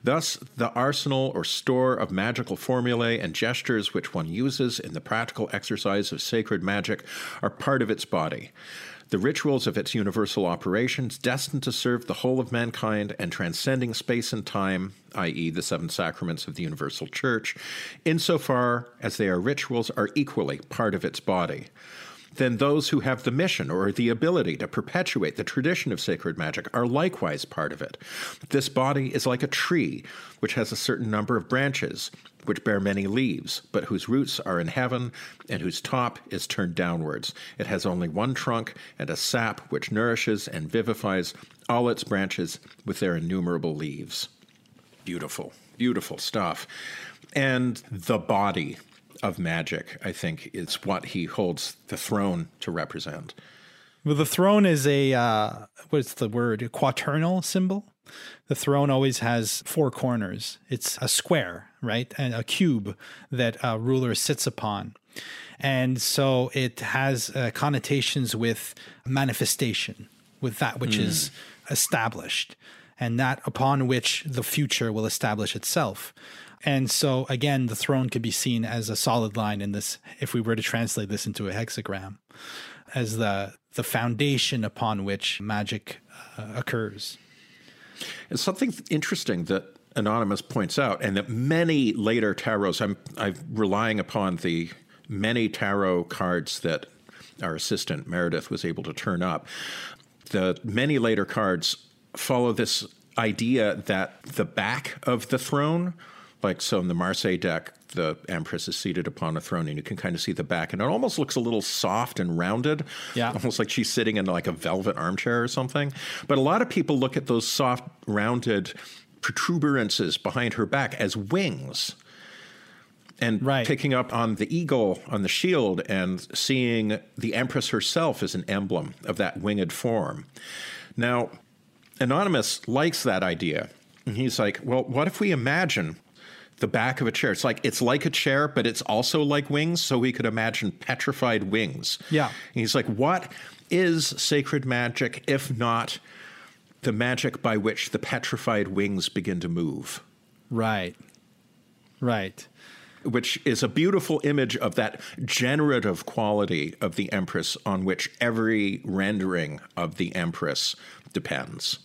Thus, the arsenal or store of magical formulae and gestures which one uses in the practical exercise of sacred magic are part of its body. The rituals of its universal operations, destined to serve the whole of mankind and transcending space and time, i.e., the seven sacraments of the universal church, insofar as they are rituals, are equally part of its body then those who have the mission or the ability to perpetuate the tradition of sacred magic are likewise part of it. This body is like a tree, which has a certain number of branches, which bear many leaves, but whose roots are in heaven and whose top is turned downwards. It has only one trunk and a sap which nourishes and vivifies all its branches with their innumerable leaves. Beautiful, beautiful stuff. And the body of magic, I think, is what he holds the throne to represent. Well, the throne is a uh, what's the word? A quaternal symbol. The throne always has four corners. It's a square, right, and a cube that a ruler sits upon, and so it has uh, connotations with manifestation, with that which mm. is established, and that upon which the future will establish itself. And so again, the throne could be seen as a solid line in this if we were to translate this into a hexagram as the the foundation upon which magic uh, occurs. It's something interesting that Anonymous points out, and that many later tarots, I'm, I'm relying upon the many tarot cards that our assistant Meredith was able to turn up. The many later cards follow this idea that the back of the throne like so in the Marseille deck, the Empress is seated upon a throne, and you can kind of see the back, and it almost looks a little soft and rounded, yeah, almost like she's sitting in like a velvet armchair or something. But a lot of people look at those soft, rounded protuberances behind her back as wings. And right. picking up on the eagle on the shield and seeing the Empress herself as an emblem of that winged form. Now, Anonymous likes that idea. And he's like, well, what if we imagine the back of a chair. It's like it's like a chair, but it's also like wings. So we could imagine petrified wings. Yeah. And he's like, what is sacred magic if not the magic by which the petrified wings begin to move? Right. Right. Which is a beautiful image of that generative quality of the Empress on which every rendering of the Empress depends.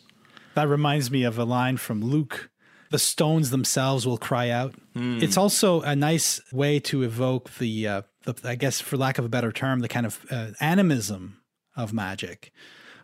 That reminds me of a line from Luke the stones themselves will cry out. Mm. It's also a nice way to evoke the, uh, the, I guess, for lack of a better term, the kind of uh, animism of magic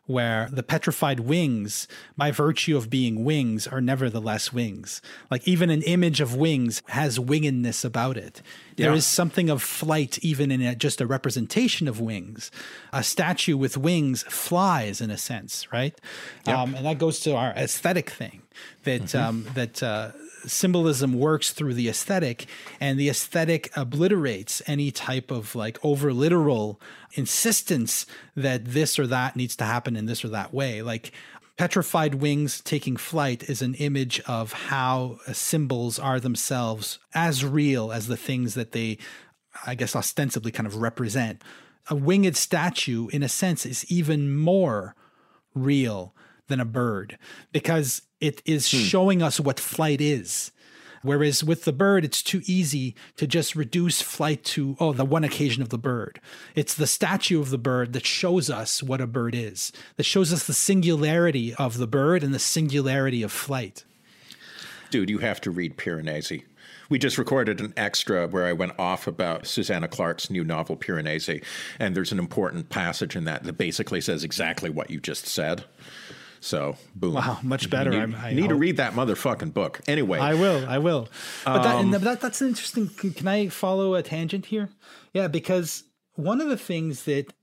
where the petrified wings, by virtue of being wings, are nevertheless wings. Like even an image of wings has wingedness about it. There yeah. is something of flight even in a, just a representation of wings. A statue with wings flies in a sense, right? Yep. Um, and that goes to our aesthetic thing that mm-hmm. um, that. Uh, symbolism works through the aesthetic and the aesthetic obliterates any type of like over literal insistence that this or that needs to happen in this or that way. Like petrified wings taking flight is an image of how symbols are themselves as real as the things that they i guess ostensibly kind of represent. A winged statue in a sense is even more real than a bird because it is hmm. showing us what flight is. Whereas with the bird, it's too easy to just reduce flight to, oh, the one occasion of the bird. It's the statue of the bird that shows us what a bird is, that shows us the singularity of the bird and the singularity of flight. Dude, you have to read Piranesi. We just recorded an extra where I went off about Susanna Clarke's new novel, Piranesi, and there's an important passage in that that basically says exactly what you just said. So boom. Wow, much better. You need, I, need to read that motherfucking book. Anyway, I will. I will. But um, that, that, that's an interesting. Can I follow a tangent here? Yeah, because one of the things that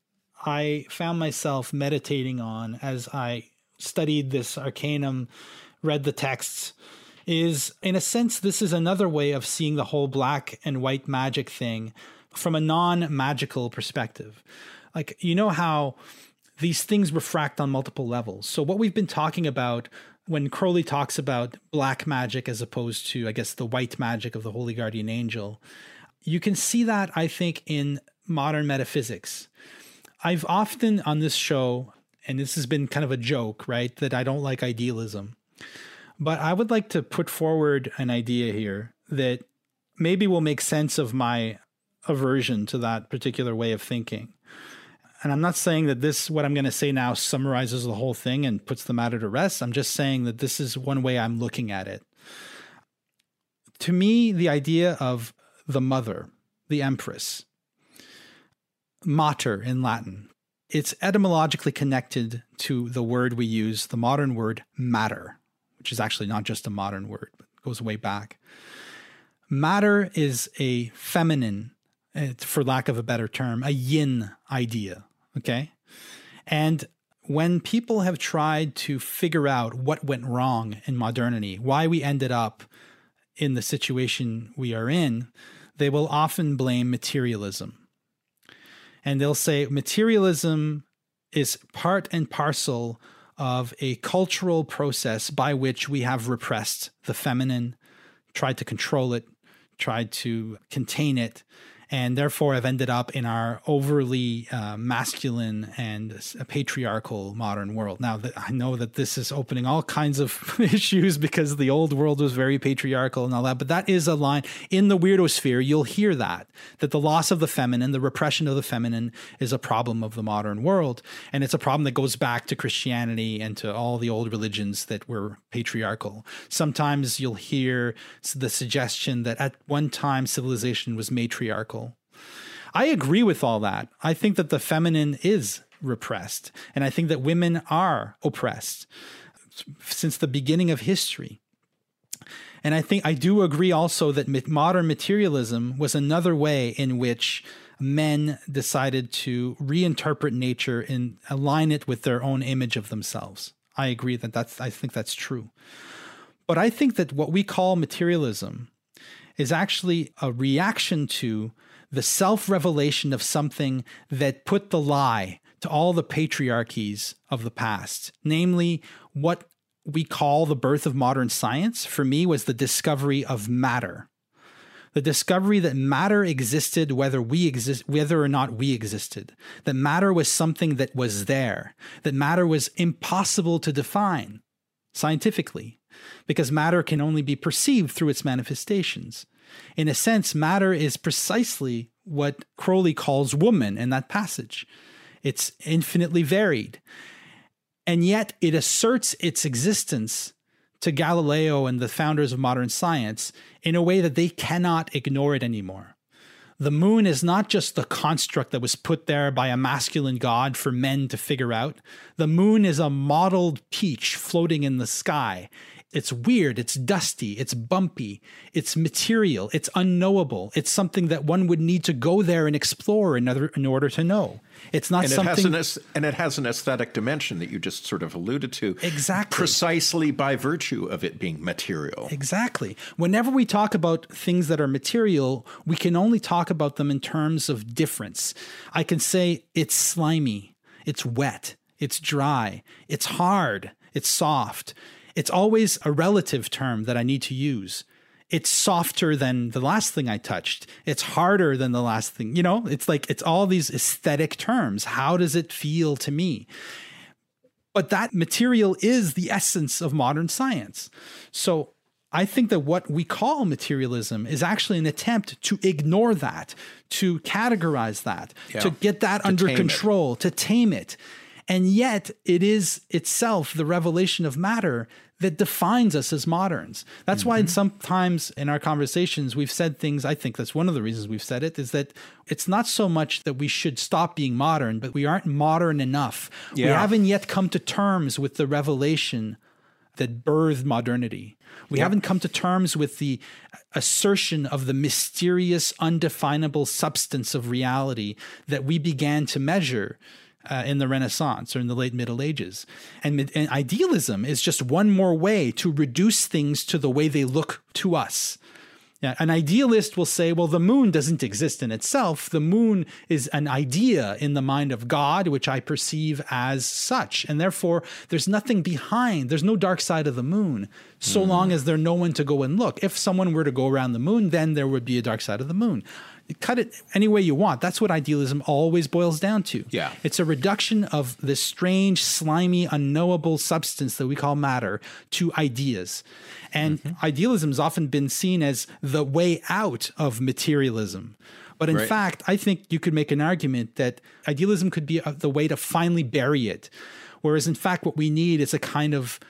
I found myself meditating on as I studied this arcanum, read the texts, is in a sense this is another way of seeing the whole black and white magic thing from a non-magical perspective. Like you know how these things refract on multiple levels. So, what we've been talking about when Crowley talks about black magic as opposed to, I guess, the white magic of the Holy Guardian Angel, you can see that, I think, in modern metaphysics. I've often on this show, and this has been kind of a joke, right, that I don't like idealism. But I would like to put forward an idea here that maybe will make sense of my aversion to that particular way of thinking. And I'm not saying that this, what I'm going to say now, summarizes the whole thing and puts the matter to rest. I'm just saying that this is one way I'm looking at it. To me, the idea of the mother, the empress, mater in Latin, it's etymologically connected to the word we use, the modern word matter, which is actually not just a modern word, but goes way back. Matter is a feminine, eh, for lack of a better term, a yin idea. Okay. And when people have tried to figure out what went wrong in modernity, why we ended up in the situation we are in, they will often blame materialism. And they'll say materialism is part and parcel of a cultural process by which we have repressed the feminine, tried to control it, tried to contain it, and therefore have ended up in our overly uh, masculine and patriarchal modern world. Now, I know that this is opening all kinds of issues because the old world was very patriarchal and all that, but that is a line in the weirdo sphere. You'll hear that that the loss of the feminine, the repression of the feminine, is a problem of the modern world, and it's a problem that goes back to Christianity and to all the old religions that were patriarchal. Sometimes you'll hear the suggestion that at one time civilization was matriarchal I agree with all that. I think that the feminine is repressed, and I think that women are oppressed since the beginning of history. And I think I do agree also that modern materialism was another way in which men decided to reinterpret nature and align it with their own image of themselves. I agree that that's I think that's true. But I think that what we call materialism is actually a reaction to the self revelation of something that put the lie to all the patriarchies of the past, namely what we call the birth of modern science, for me, was the discovery of matter. the discovery that matter existed whether we exist whether or not we existed. That matter was something that was there. That matter was impossible to define scientifically because matter can only be perceived through its manifestations in a sense matter is precisely what crowley calls woman in that passage it's infinitely varied and yet it asserts its existence to Galileo and the founders of modern science in a way that they cannot ignore it anymore. The moon is not just the construct that was put there by a masculine god for men to figure out. The moon is a mottled peach floating in the sky. It's weird, it's dusty, it's bumpy, it's material, it's unknowable. It's something that one would need to go there and explore in order, in order to know. It's not and something. It has an, and it has an aesthetic dimension that you just sort of alluded to. Exactly. Precisely by virtue of it being material. Exactly. Whenever we talk about things that are material, we can only talk about them in terms of difference. I can say it's slimy, it's wet, it's dry, it's hard, it's soft. It's always a relative term that I need to use. It's softer than the last thing I touched. It's harder than the last thing. You know, it's like it's all these aesthetic terms. How does it feel to me? But that material is the essence of modern science. So I think that what we call materialism is actually an attempt to ignore that, to categorize that, yeah. to get that to under control, it. to tame it. And yet, it is itself the revelation of matter that defines us as moderns. That's mm-hmm. why sometimes in our conversations we've said things, I think that's one of the reasons we've said it, is that it's not so much that we should stop being modern, but we aren't modern enough. Yeah. We haven't yet come to terms with the revelation that birthed modernity. We yep. haven't come to terms with the assertion of the mysterious, undefinable substance of reality that we began to measure uh, in the Renaissance or in the late Middle Ages. And, and idealism is just one more way to reduce things to the way they look to us. Yeah, an idealist will say, well, the moon doesn't exist in itself. The moon is an idea in the mind of God, which I perceive as such. And therefore, there's nothing behind, there's no dark side of the moon, so mm. long as there's no one to go and look. If someone were to go around the moon, then there would be a dark side of the moon cut it any way you want. That's what idealism always boils down to. Yeah. It's a reduction of this strange, slimy, unknowable substance that we call matter to ideas. And mm-hmm. idealism has often been seen as the way out of materialism. But in right. fact, I think you could make an argument that idealism could be the way to finally bury it. Whereas in fact, what we need is a kind of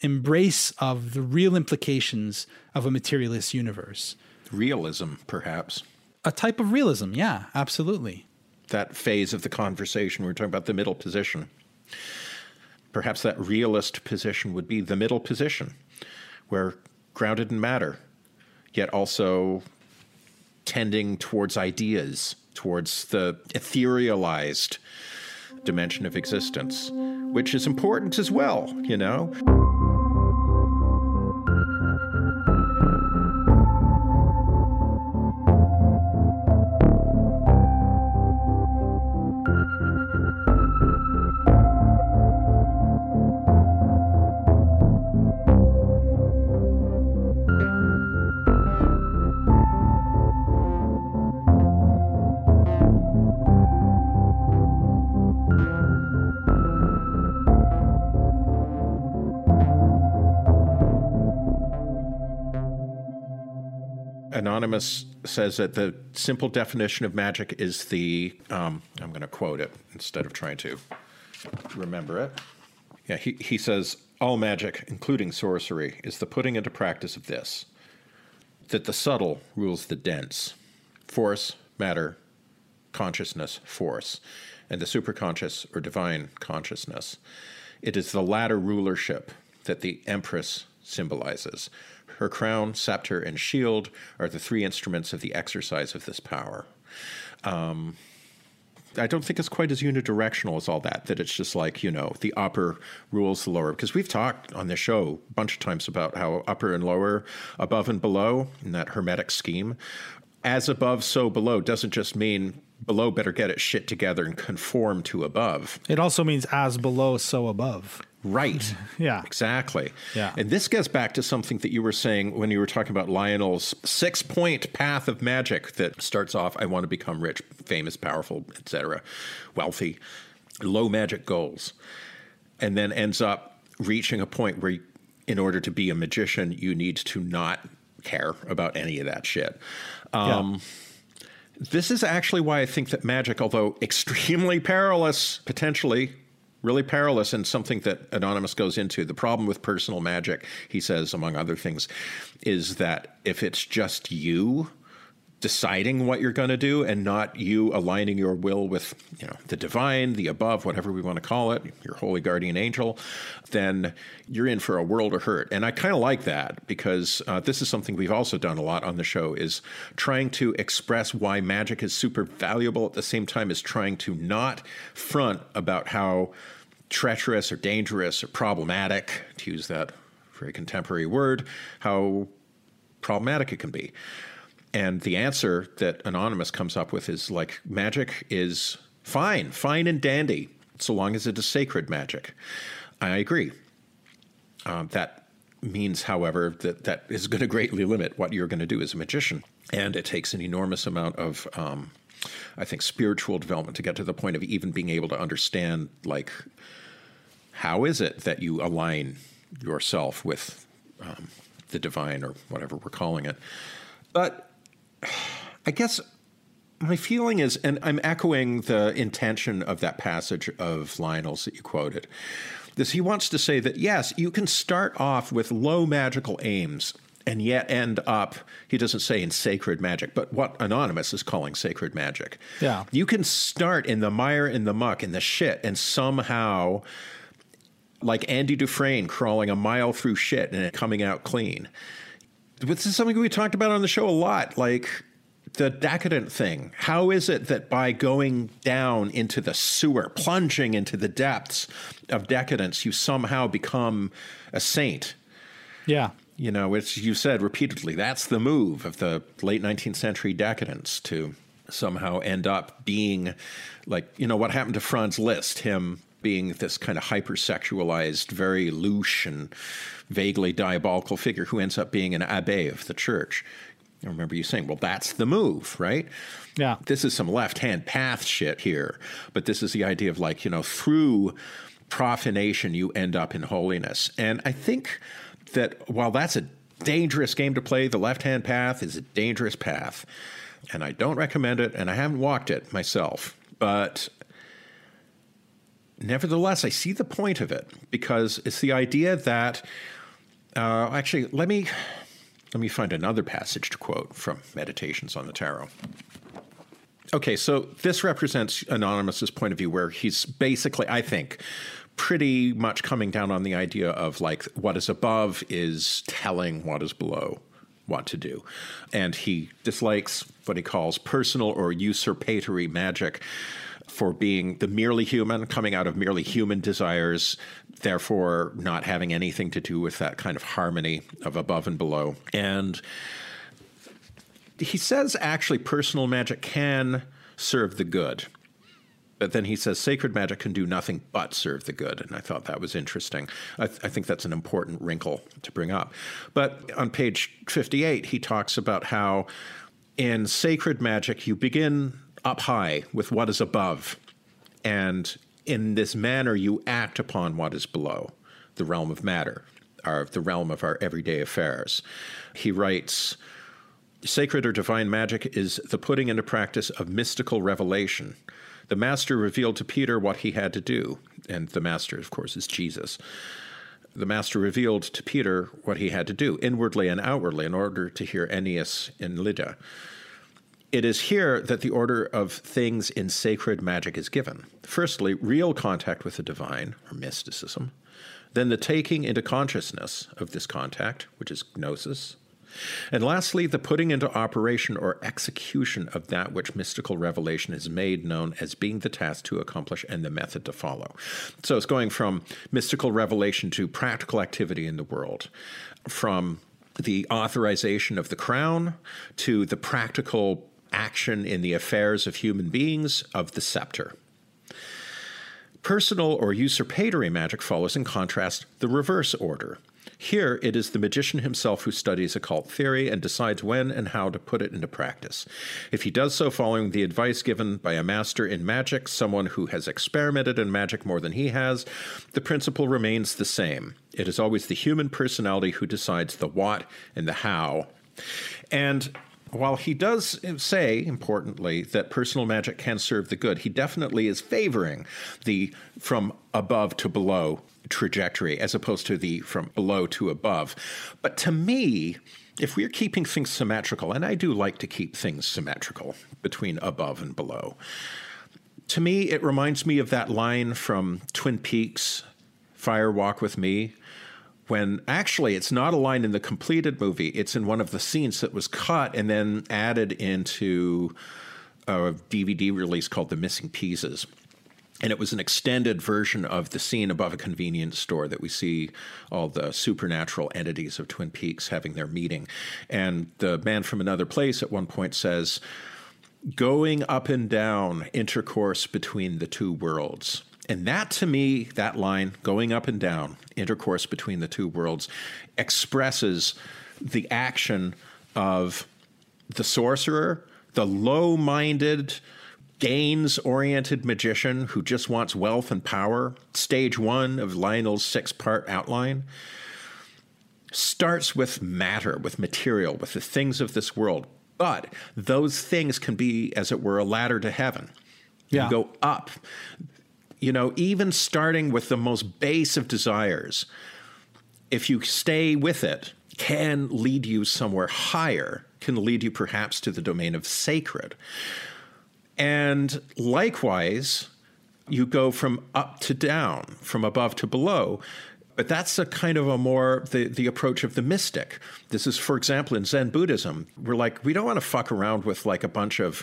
embrace of the real implications of a materialist universe. Realism, perhaps a type of realism. Yeah, absolutely. That phase of the conversation, we are talking about the middle position. Perhaps that realist position would be the middle position, where grounded in matter, yet also tending towards ideas, towards the etherealized dimension of existence, which is important as well, you know? Anonymous says that the simple definition of magic is the, um, I'm going to quote it instead of trying to remember it. Yeah, he, he says, all magic, including sorcery, is the putting into practice of this that the subtle rules the dense. Force, matter, consciousness, force, and the superconscious or divine consciousness. It is the latter rulership that the Empress symbolizes. Her crown, scepter, and shield are the three instruments of the exercise of this power. Um, I don't think it's quite as unidirectional as all that, that it's just like, you know, the upper rules the lower. Because we've talked on this show a bunch of times about how upper and lower, above and below, in that hermetic scheme, as above, so below doesn't just mean below better get its shit together and conform to above. It also means as below, so above. Right. Yeah. Exactly. Yeah. And this gets back to something that you were saying when you were talking about Lionel's six point path of magic that starts off I want to become rich, famous, powerful, etc., wealthy, low magic goals, and then ends up reaching a point where in order to be a magician, you need to not care about any of that shit. Um, This is actually why I think that magic, although extremely perilous, potentially really perilous, and something that Anonymous goes into, the problem with personal magic, he says, among other things, is that if it's just you deciding what you're going to do and not you aligning your will with you know the divine the above whatever we want to call it your holy guardian angel then you're in for a world of hurt. And i kind of like that because uh, this is something we've also done a lot on the show is trying to express why magic is super valuable at the same time as trying to not front about how treacherous or dangerous or problematic to use that very contemporary word how problematic it can be and the answer that Anonymous comes up with is like magic is fine, fine and dandy, so long as it is sacred magic. I agree. Um, that means, however, that that is going to greatly limit what you're going to do as a magician. And it takes an enormous amount of, um, I think, spiritual development to get to the point of even being able to understand, like, how is it that you align yourself with um, the divine or whatever we're calling it. But I guess my feeling is, and I'm echoing the intention of that passage of Lionel's that you quoted, is he wants to say that yes, you can start off with low magical aims and yet end up, he doesn't say in sacred magic, but what Anonymous is calling sacred magic. Yeah. You can start in the mire, in the muck, in the shit, and somehow, like Andy Dufresne crawling a mile through shit and coming out clean. This is something we talked about on the show a lot. Like, the decadent thing. How is it that by going down into the sewer, plunging into the depths of decadence, you somehow become a saint? Yeah. You know, it's you said repeatedly, that's the move of the late 19th century decadence to somehow end up being like, you know, what happened to Franz Liszt, him being this kind of hypersexualized, very louche and vaguely diabolical figure who ends up being an abbe of the church. I remember you saying, well, that's the move, right? Yeah. This is some left hand path shit here. But this is the idea of like, you know, through profanation, you end up in holiness. And I think that while that's a dangerous game to play, the left hand path is a dangerous path. And I don't recommend it, and I haven't walked it myself. But nevertheless, I see the point of it because it's the idea that, uh, actually, let me let me find another passage to quote from Meditations on the Tarot. Okay, so this represents Anonymous's point of view, where he's basically, I think, pretty much coming down on the idea of like what is above is telling what is below what to do. And he dislikes what he calls personal or usurpatory magic for being the merely human, coming out of merely human desires, therefore not having anything to do with that kind of harmony of above and below. And he says actually personal magic can serve the good. But then he says sacred magic can do nothing but serve the good. And I thought that was interesting. I, th- I, think that's an important wrinkle to bring up. But on page 58, he talks about how in sacred magic, you begin up high with what is above. And in this manner, you act upon what is below, the realm of matter, or the realm of our everyday affairs. He writes Sacred or divine magic is the putting into practice of mystical revelation. The Master revealed to Peter what he had to do, and the Master, of course, is Jesus. The Master revealed to Peter what he had to do, inwardly and outwardly, in order to hear Aeneas in Lydda. It is here that the order of things in sacred magic is given. Firstly, real contact with the divine, or mysticism. Then the taking into consciousness of this contact, which is gnosis. And lastly, the putting into operation or execution of that which mystical revelation is made known as being the task to accomplish and the method to follow. So it's going from mystical revelation to practical activity in the world, from the authorization of the crown to the practical action in the affairs of human beings of the scepter. Personal or usurpatory magic follows, in contrast, the reverse order. Here, it is the magician himself who studies occult theory and decides when and how to put it into practice. If he does so following the advice given by a master in magic, someone who has experimented in magic more than he has, the principle remains the same. It is always the human personality who decides the what and the how. And while he does say, importantly, that personal magic can serve the good, he definitely is favoring the from above to below trajectory as opposed to the from below to above. But to me, if we're keeping things symmetrical, and I do like to keep things symmetrical between above and below, to me, it reminds me of that line from Twin Peaks Fire Walk with Me, when actually it's not a line in the completed movie, it's in one of the scenes that was cut and then added into a DVD release called The Missing Pieces. And it was an extended version of the scene above a convenience store that we see all the supernatural entities of Twin Peaks having their meeting. And the man from another place at one point says, Going up and down intercourse between the two worlds. And that to me, that line, going up and down, intercourse between the two worlds, expresses the action of the sorcerer, the low minded, gains oriented magician who just wants wealth and power. Stage one of Lionel's six part outline starts with matter, with material, with the things of this world. But those things can be, as it were, a ladder to heaven. Yeah. You go up you know, even starting with the most base of desires, if you stay with it, can lead you somewhere higher, can lead you perhaps to the domain of sacred. And likewise, you go from up to down, from above to below. But that's a kind of a more the, the approach of the mystic. This is, for example, in Zen Buddhism, we're like, we don't want to fuck around with like a bunch of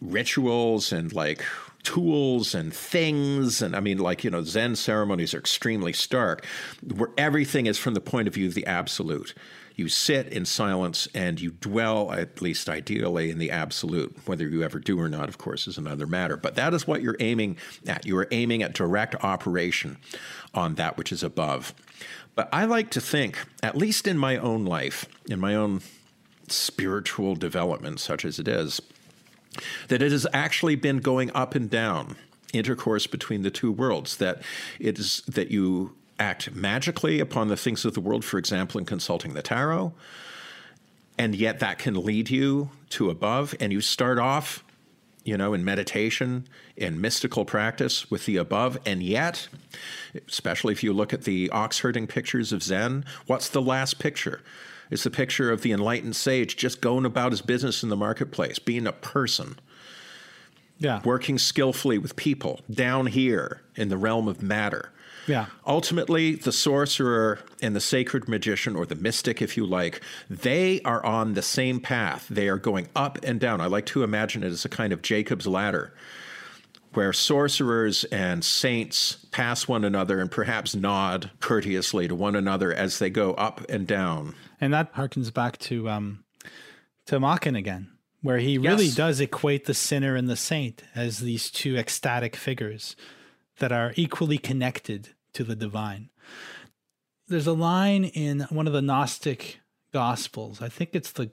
rituals and like tools and things. And I mean, like, you know, Zen ceremonies are extremely stark, where everything is from the point of view of the absolute. You sit in silence and you dwell, at least ideally, in the absolute. Whether you ever do or not, of course, is another matter. But that is what you're aiming at. You are aiming at direct operation on that which is above. But I like to think, at least in my own life, in my own spiritual development, such as it is, that it has actually been going up and down intercourse between the two worlds that it is that you act magically upon the things of the world for example in consulting the tarot and yet that can lead you to above and you start off you know in meditation in mystical practice with the above and yet especially if you look at the ox herding pictures of zen what's the last picture it's the picture of the enlightened sage just going about his business in the marketplace, being a person. Yeah. Working skillfully with people down here in the realm of matter. Yeah. Ultimately, the sorcerer and the sacred magician, or the mystic, if you like, they are on the same path. They are going up and down. I like to imagine it as a kind of Jacob's ladder where sorcerers and saints pass one another and perhaps nod courteously to one another as they go up and down. And that harkens back to um, to Machen again, where he really Yes. does equate the sinner and the saint as these two ecstatic figures that are equally connected to the divine. There's a line in one of the Gnostic Gospels. I think it's the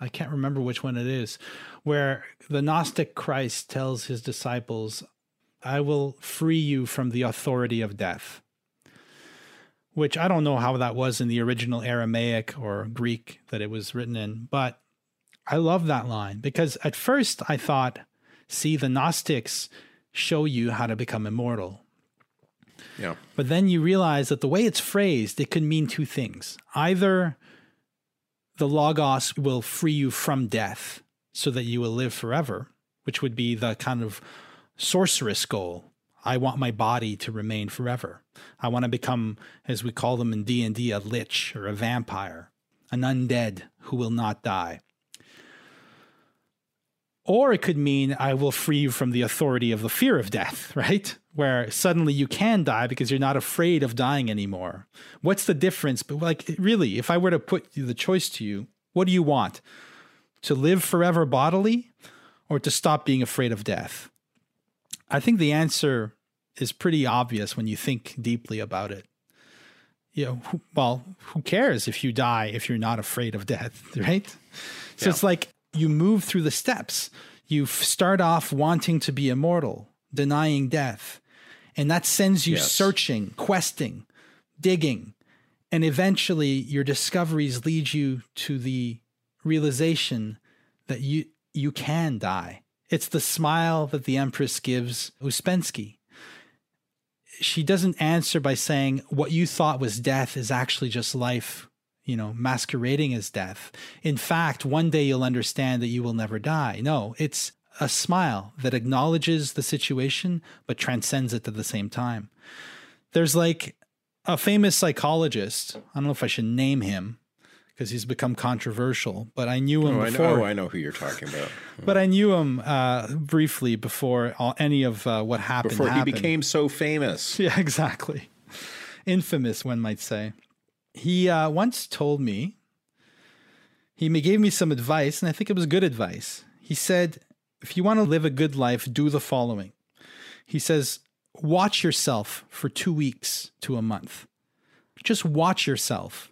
I can't remember which one it is, where the Gnostic Christ tells his disciples, I will free you from the authority of death. Which I don't know how that was in the original Aramaic or Greek that it was written in, but I love that line because at first I thought, see, the Gnostics show you how to become immortal. Yeah. But then you realize that the way it's phrased, it could mean two things. Either the Logos will free you from death so that you will live forever, which would be the kind of sorceress goal. I want my body to remain forever. I want to become, as we call them in D&D, a lich or a vampire, an undead who will not die. Or it could mean I will free you from the authority of the fear of death, right? Where suddenly you can die because you're not afraid of dying anymore. What's the difference? But like really, if I were to put the choice to you, what do you want? To live forever bodily or to stop being afraid of death? I think the answer is pretty obvious when you think deeply about it. You know, who, well, who cares if you die if you're not afraid of death, right? So Yeah. it's like you move through the steps. You start off wanting to be immortal, denying death, and that sends you Yes. searching, questing, digging, and eventually your discoveries lead you to the realization that you you can die. It's the smile that the empress gives Ouspensky. She doesn't answer by saying what you thought was death is actually just life, you know, masquerading as death. In fact, one day you'll understand that you will never die. No, it's a smile that acknowledges the situation but transcends it at the same time. There's like a famous psychologist. I don't know if I should name him because he's become controversial, but I knew him Oh, I before. know, oh, I know who you're talking about. But I knew him uh, briefly before all, any of uh, what happened. Before he became so famous. Yeah, exactly. Infamous, one might say. He uh, once told me, he gave me some advice, and I think it was good advice. He said, if you want to live a good life, do the following. He says, watch yourself for two weeks to a month. Just watch yourself.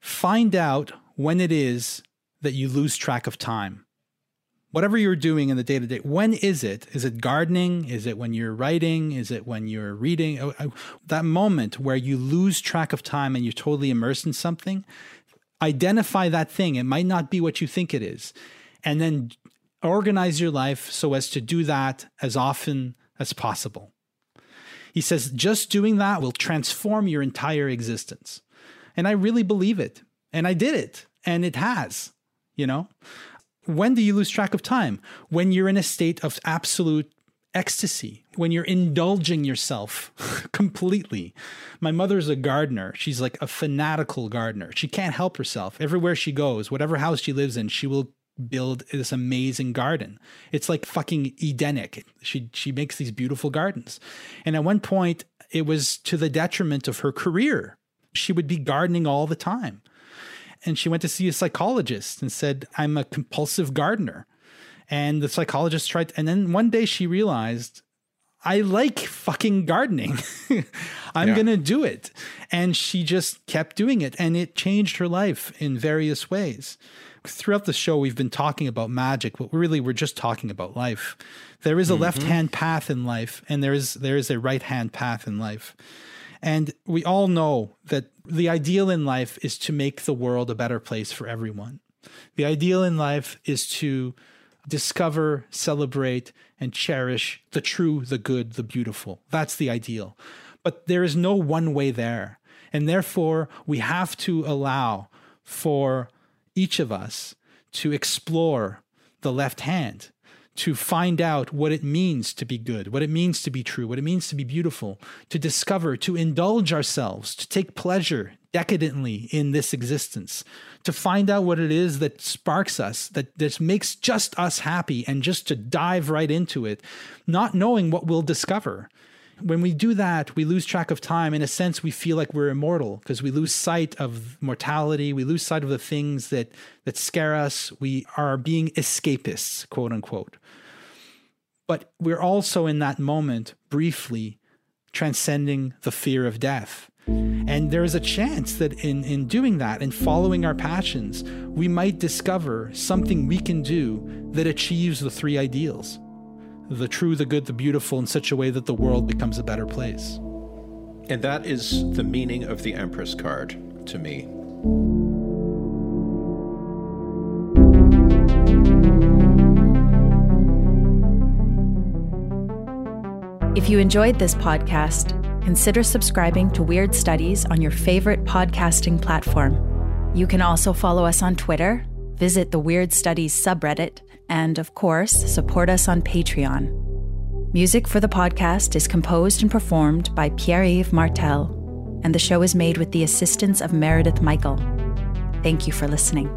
Find out when it is that you lose track of time whatever you're doing in the day to day, when is it? Is it gardening? Is it when you're writing? Is it when you're reading? Oh, oh, That moment where you lose track of time and you're totally immersed in something, identify that thing. It might not be what you think it is. And then organize your life so as to do that as often as possible. He says, just doing that will transform your entire existence. And I really believe it. And I did it. And it has, you know? when do you lose track of time? When you're in a state of absolute ecstasy, when you're indulging yourself completely. My mother's a gardener. She's like a fanatical gardener. She can't help herself. Everywhere she goes, whatever house she lives in, she will build this amazing garden. It's like fucking Edenic. She she makes these beautiful gardens. And at one point it was to the detriment of her career. She would be gardening all the time and she went to see a psychologist and said, I'm a compulsive gardener. And the psychologist tried, and then one day she realized, I like fucking gardening. I'm Yeah. going to do it. And she just kept doing it, and it changed her life in various ways. Throughout the show, we've been talking about magic, but really we're just talking about life. There is a mm-hmm. left hand path in life, and there is there is a right hand path in life. And we all know that the ideal in life is to make the world a better place for everyone. The ideal in life is to discover, celebrate, and cherish the true, the good, the beautiful. That's the ideal. But there is no one way there. And therefore, we have to allow for each of us to explore the left hand, to find out what it means to be good, what it means to be true, what it means to be beautiful, to discover, to indulge ourselves, to take pleasure decadently in this existence, to find out what it is that sparks us, that this makes just us happy, and just to dive right into it, not knowing what we'll discover. When we do that, we lose track of time. In a sense, we feel like we're immortal because we lose sight of mortality. We lose sight of the things that that scare us. We are being escapists, quote unquote. But we're also in that moment briefly transcending the fear of death. And there is a chance that in, in doing that and following our passions, we might discover something we can do that achieves the three ideals the true, the good, the beautiful in such a way that the world becomes a better place. And that is the meaning of the Empress card to me. If you enjoyed this podcast, consider subscribing to Weird Studies on your favorite podcasting platform. You can also follow us on Twitter, visit the Weird Studies subreddit, and of course, support us on Patreon. Music for the podcast is composed and performed by Pierre Yves Martel, and the show is made with the assistance of Meredith Michael. Thank you for listening.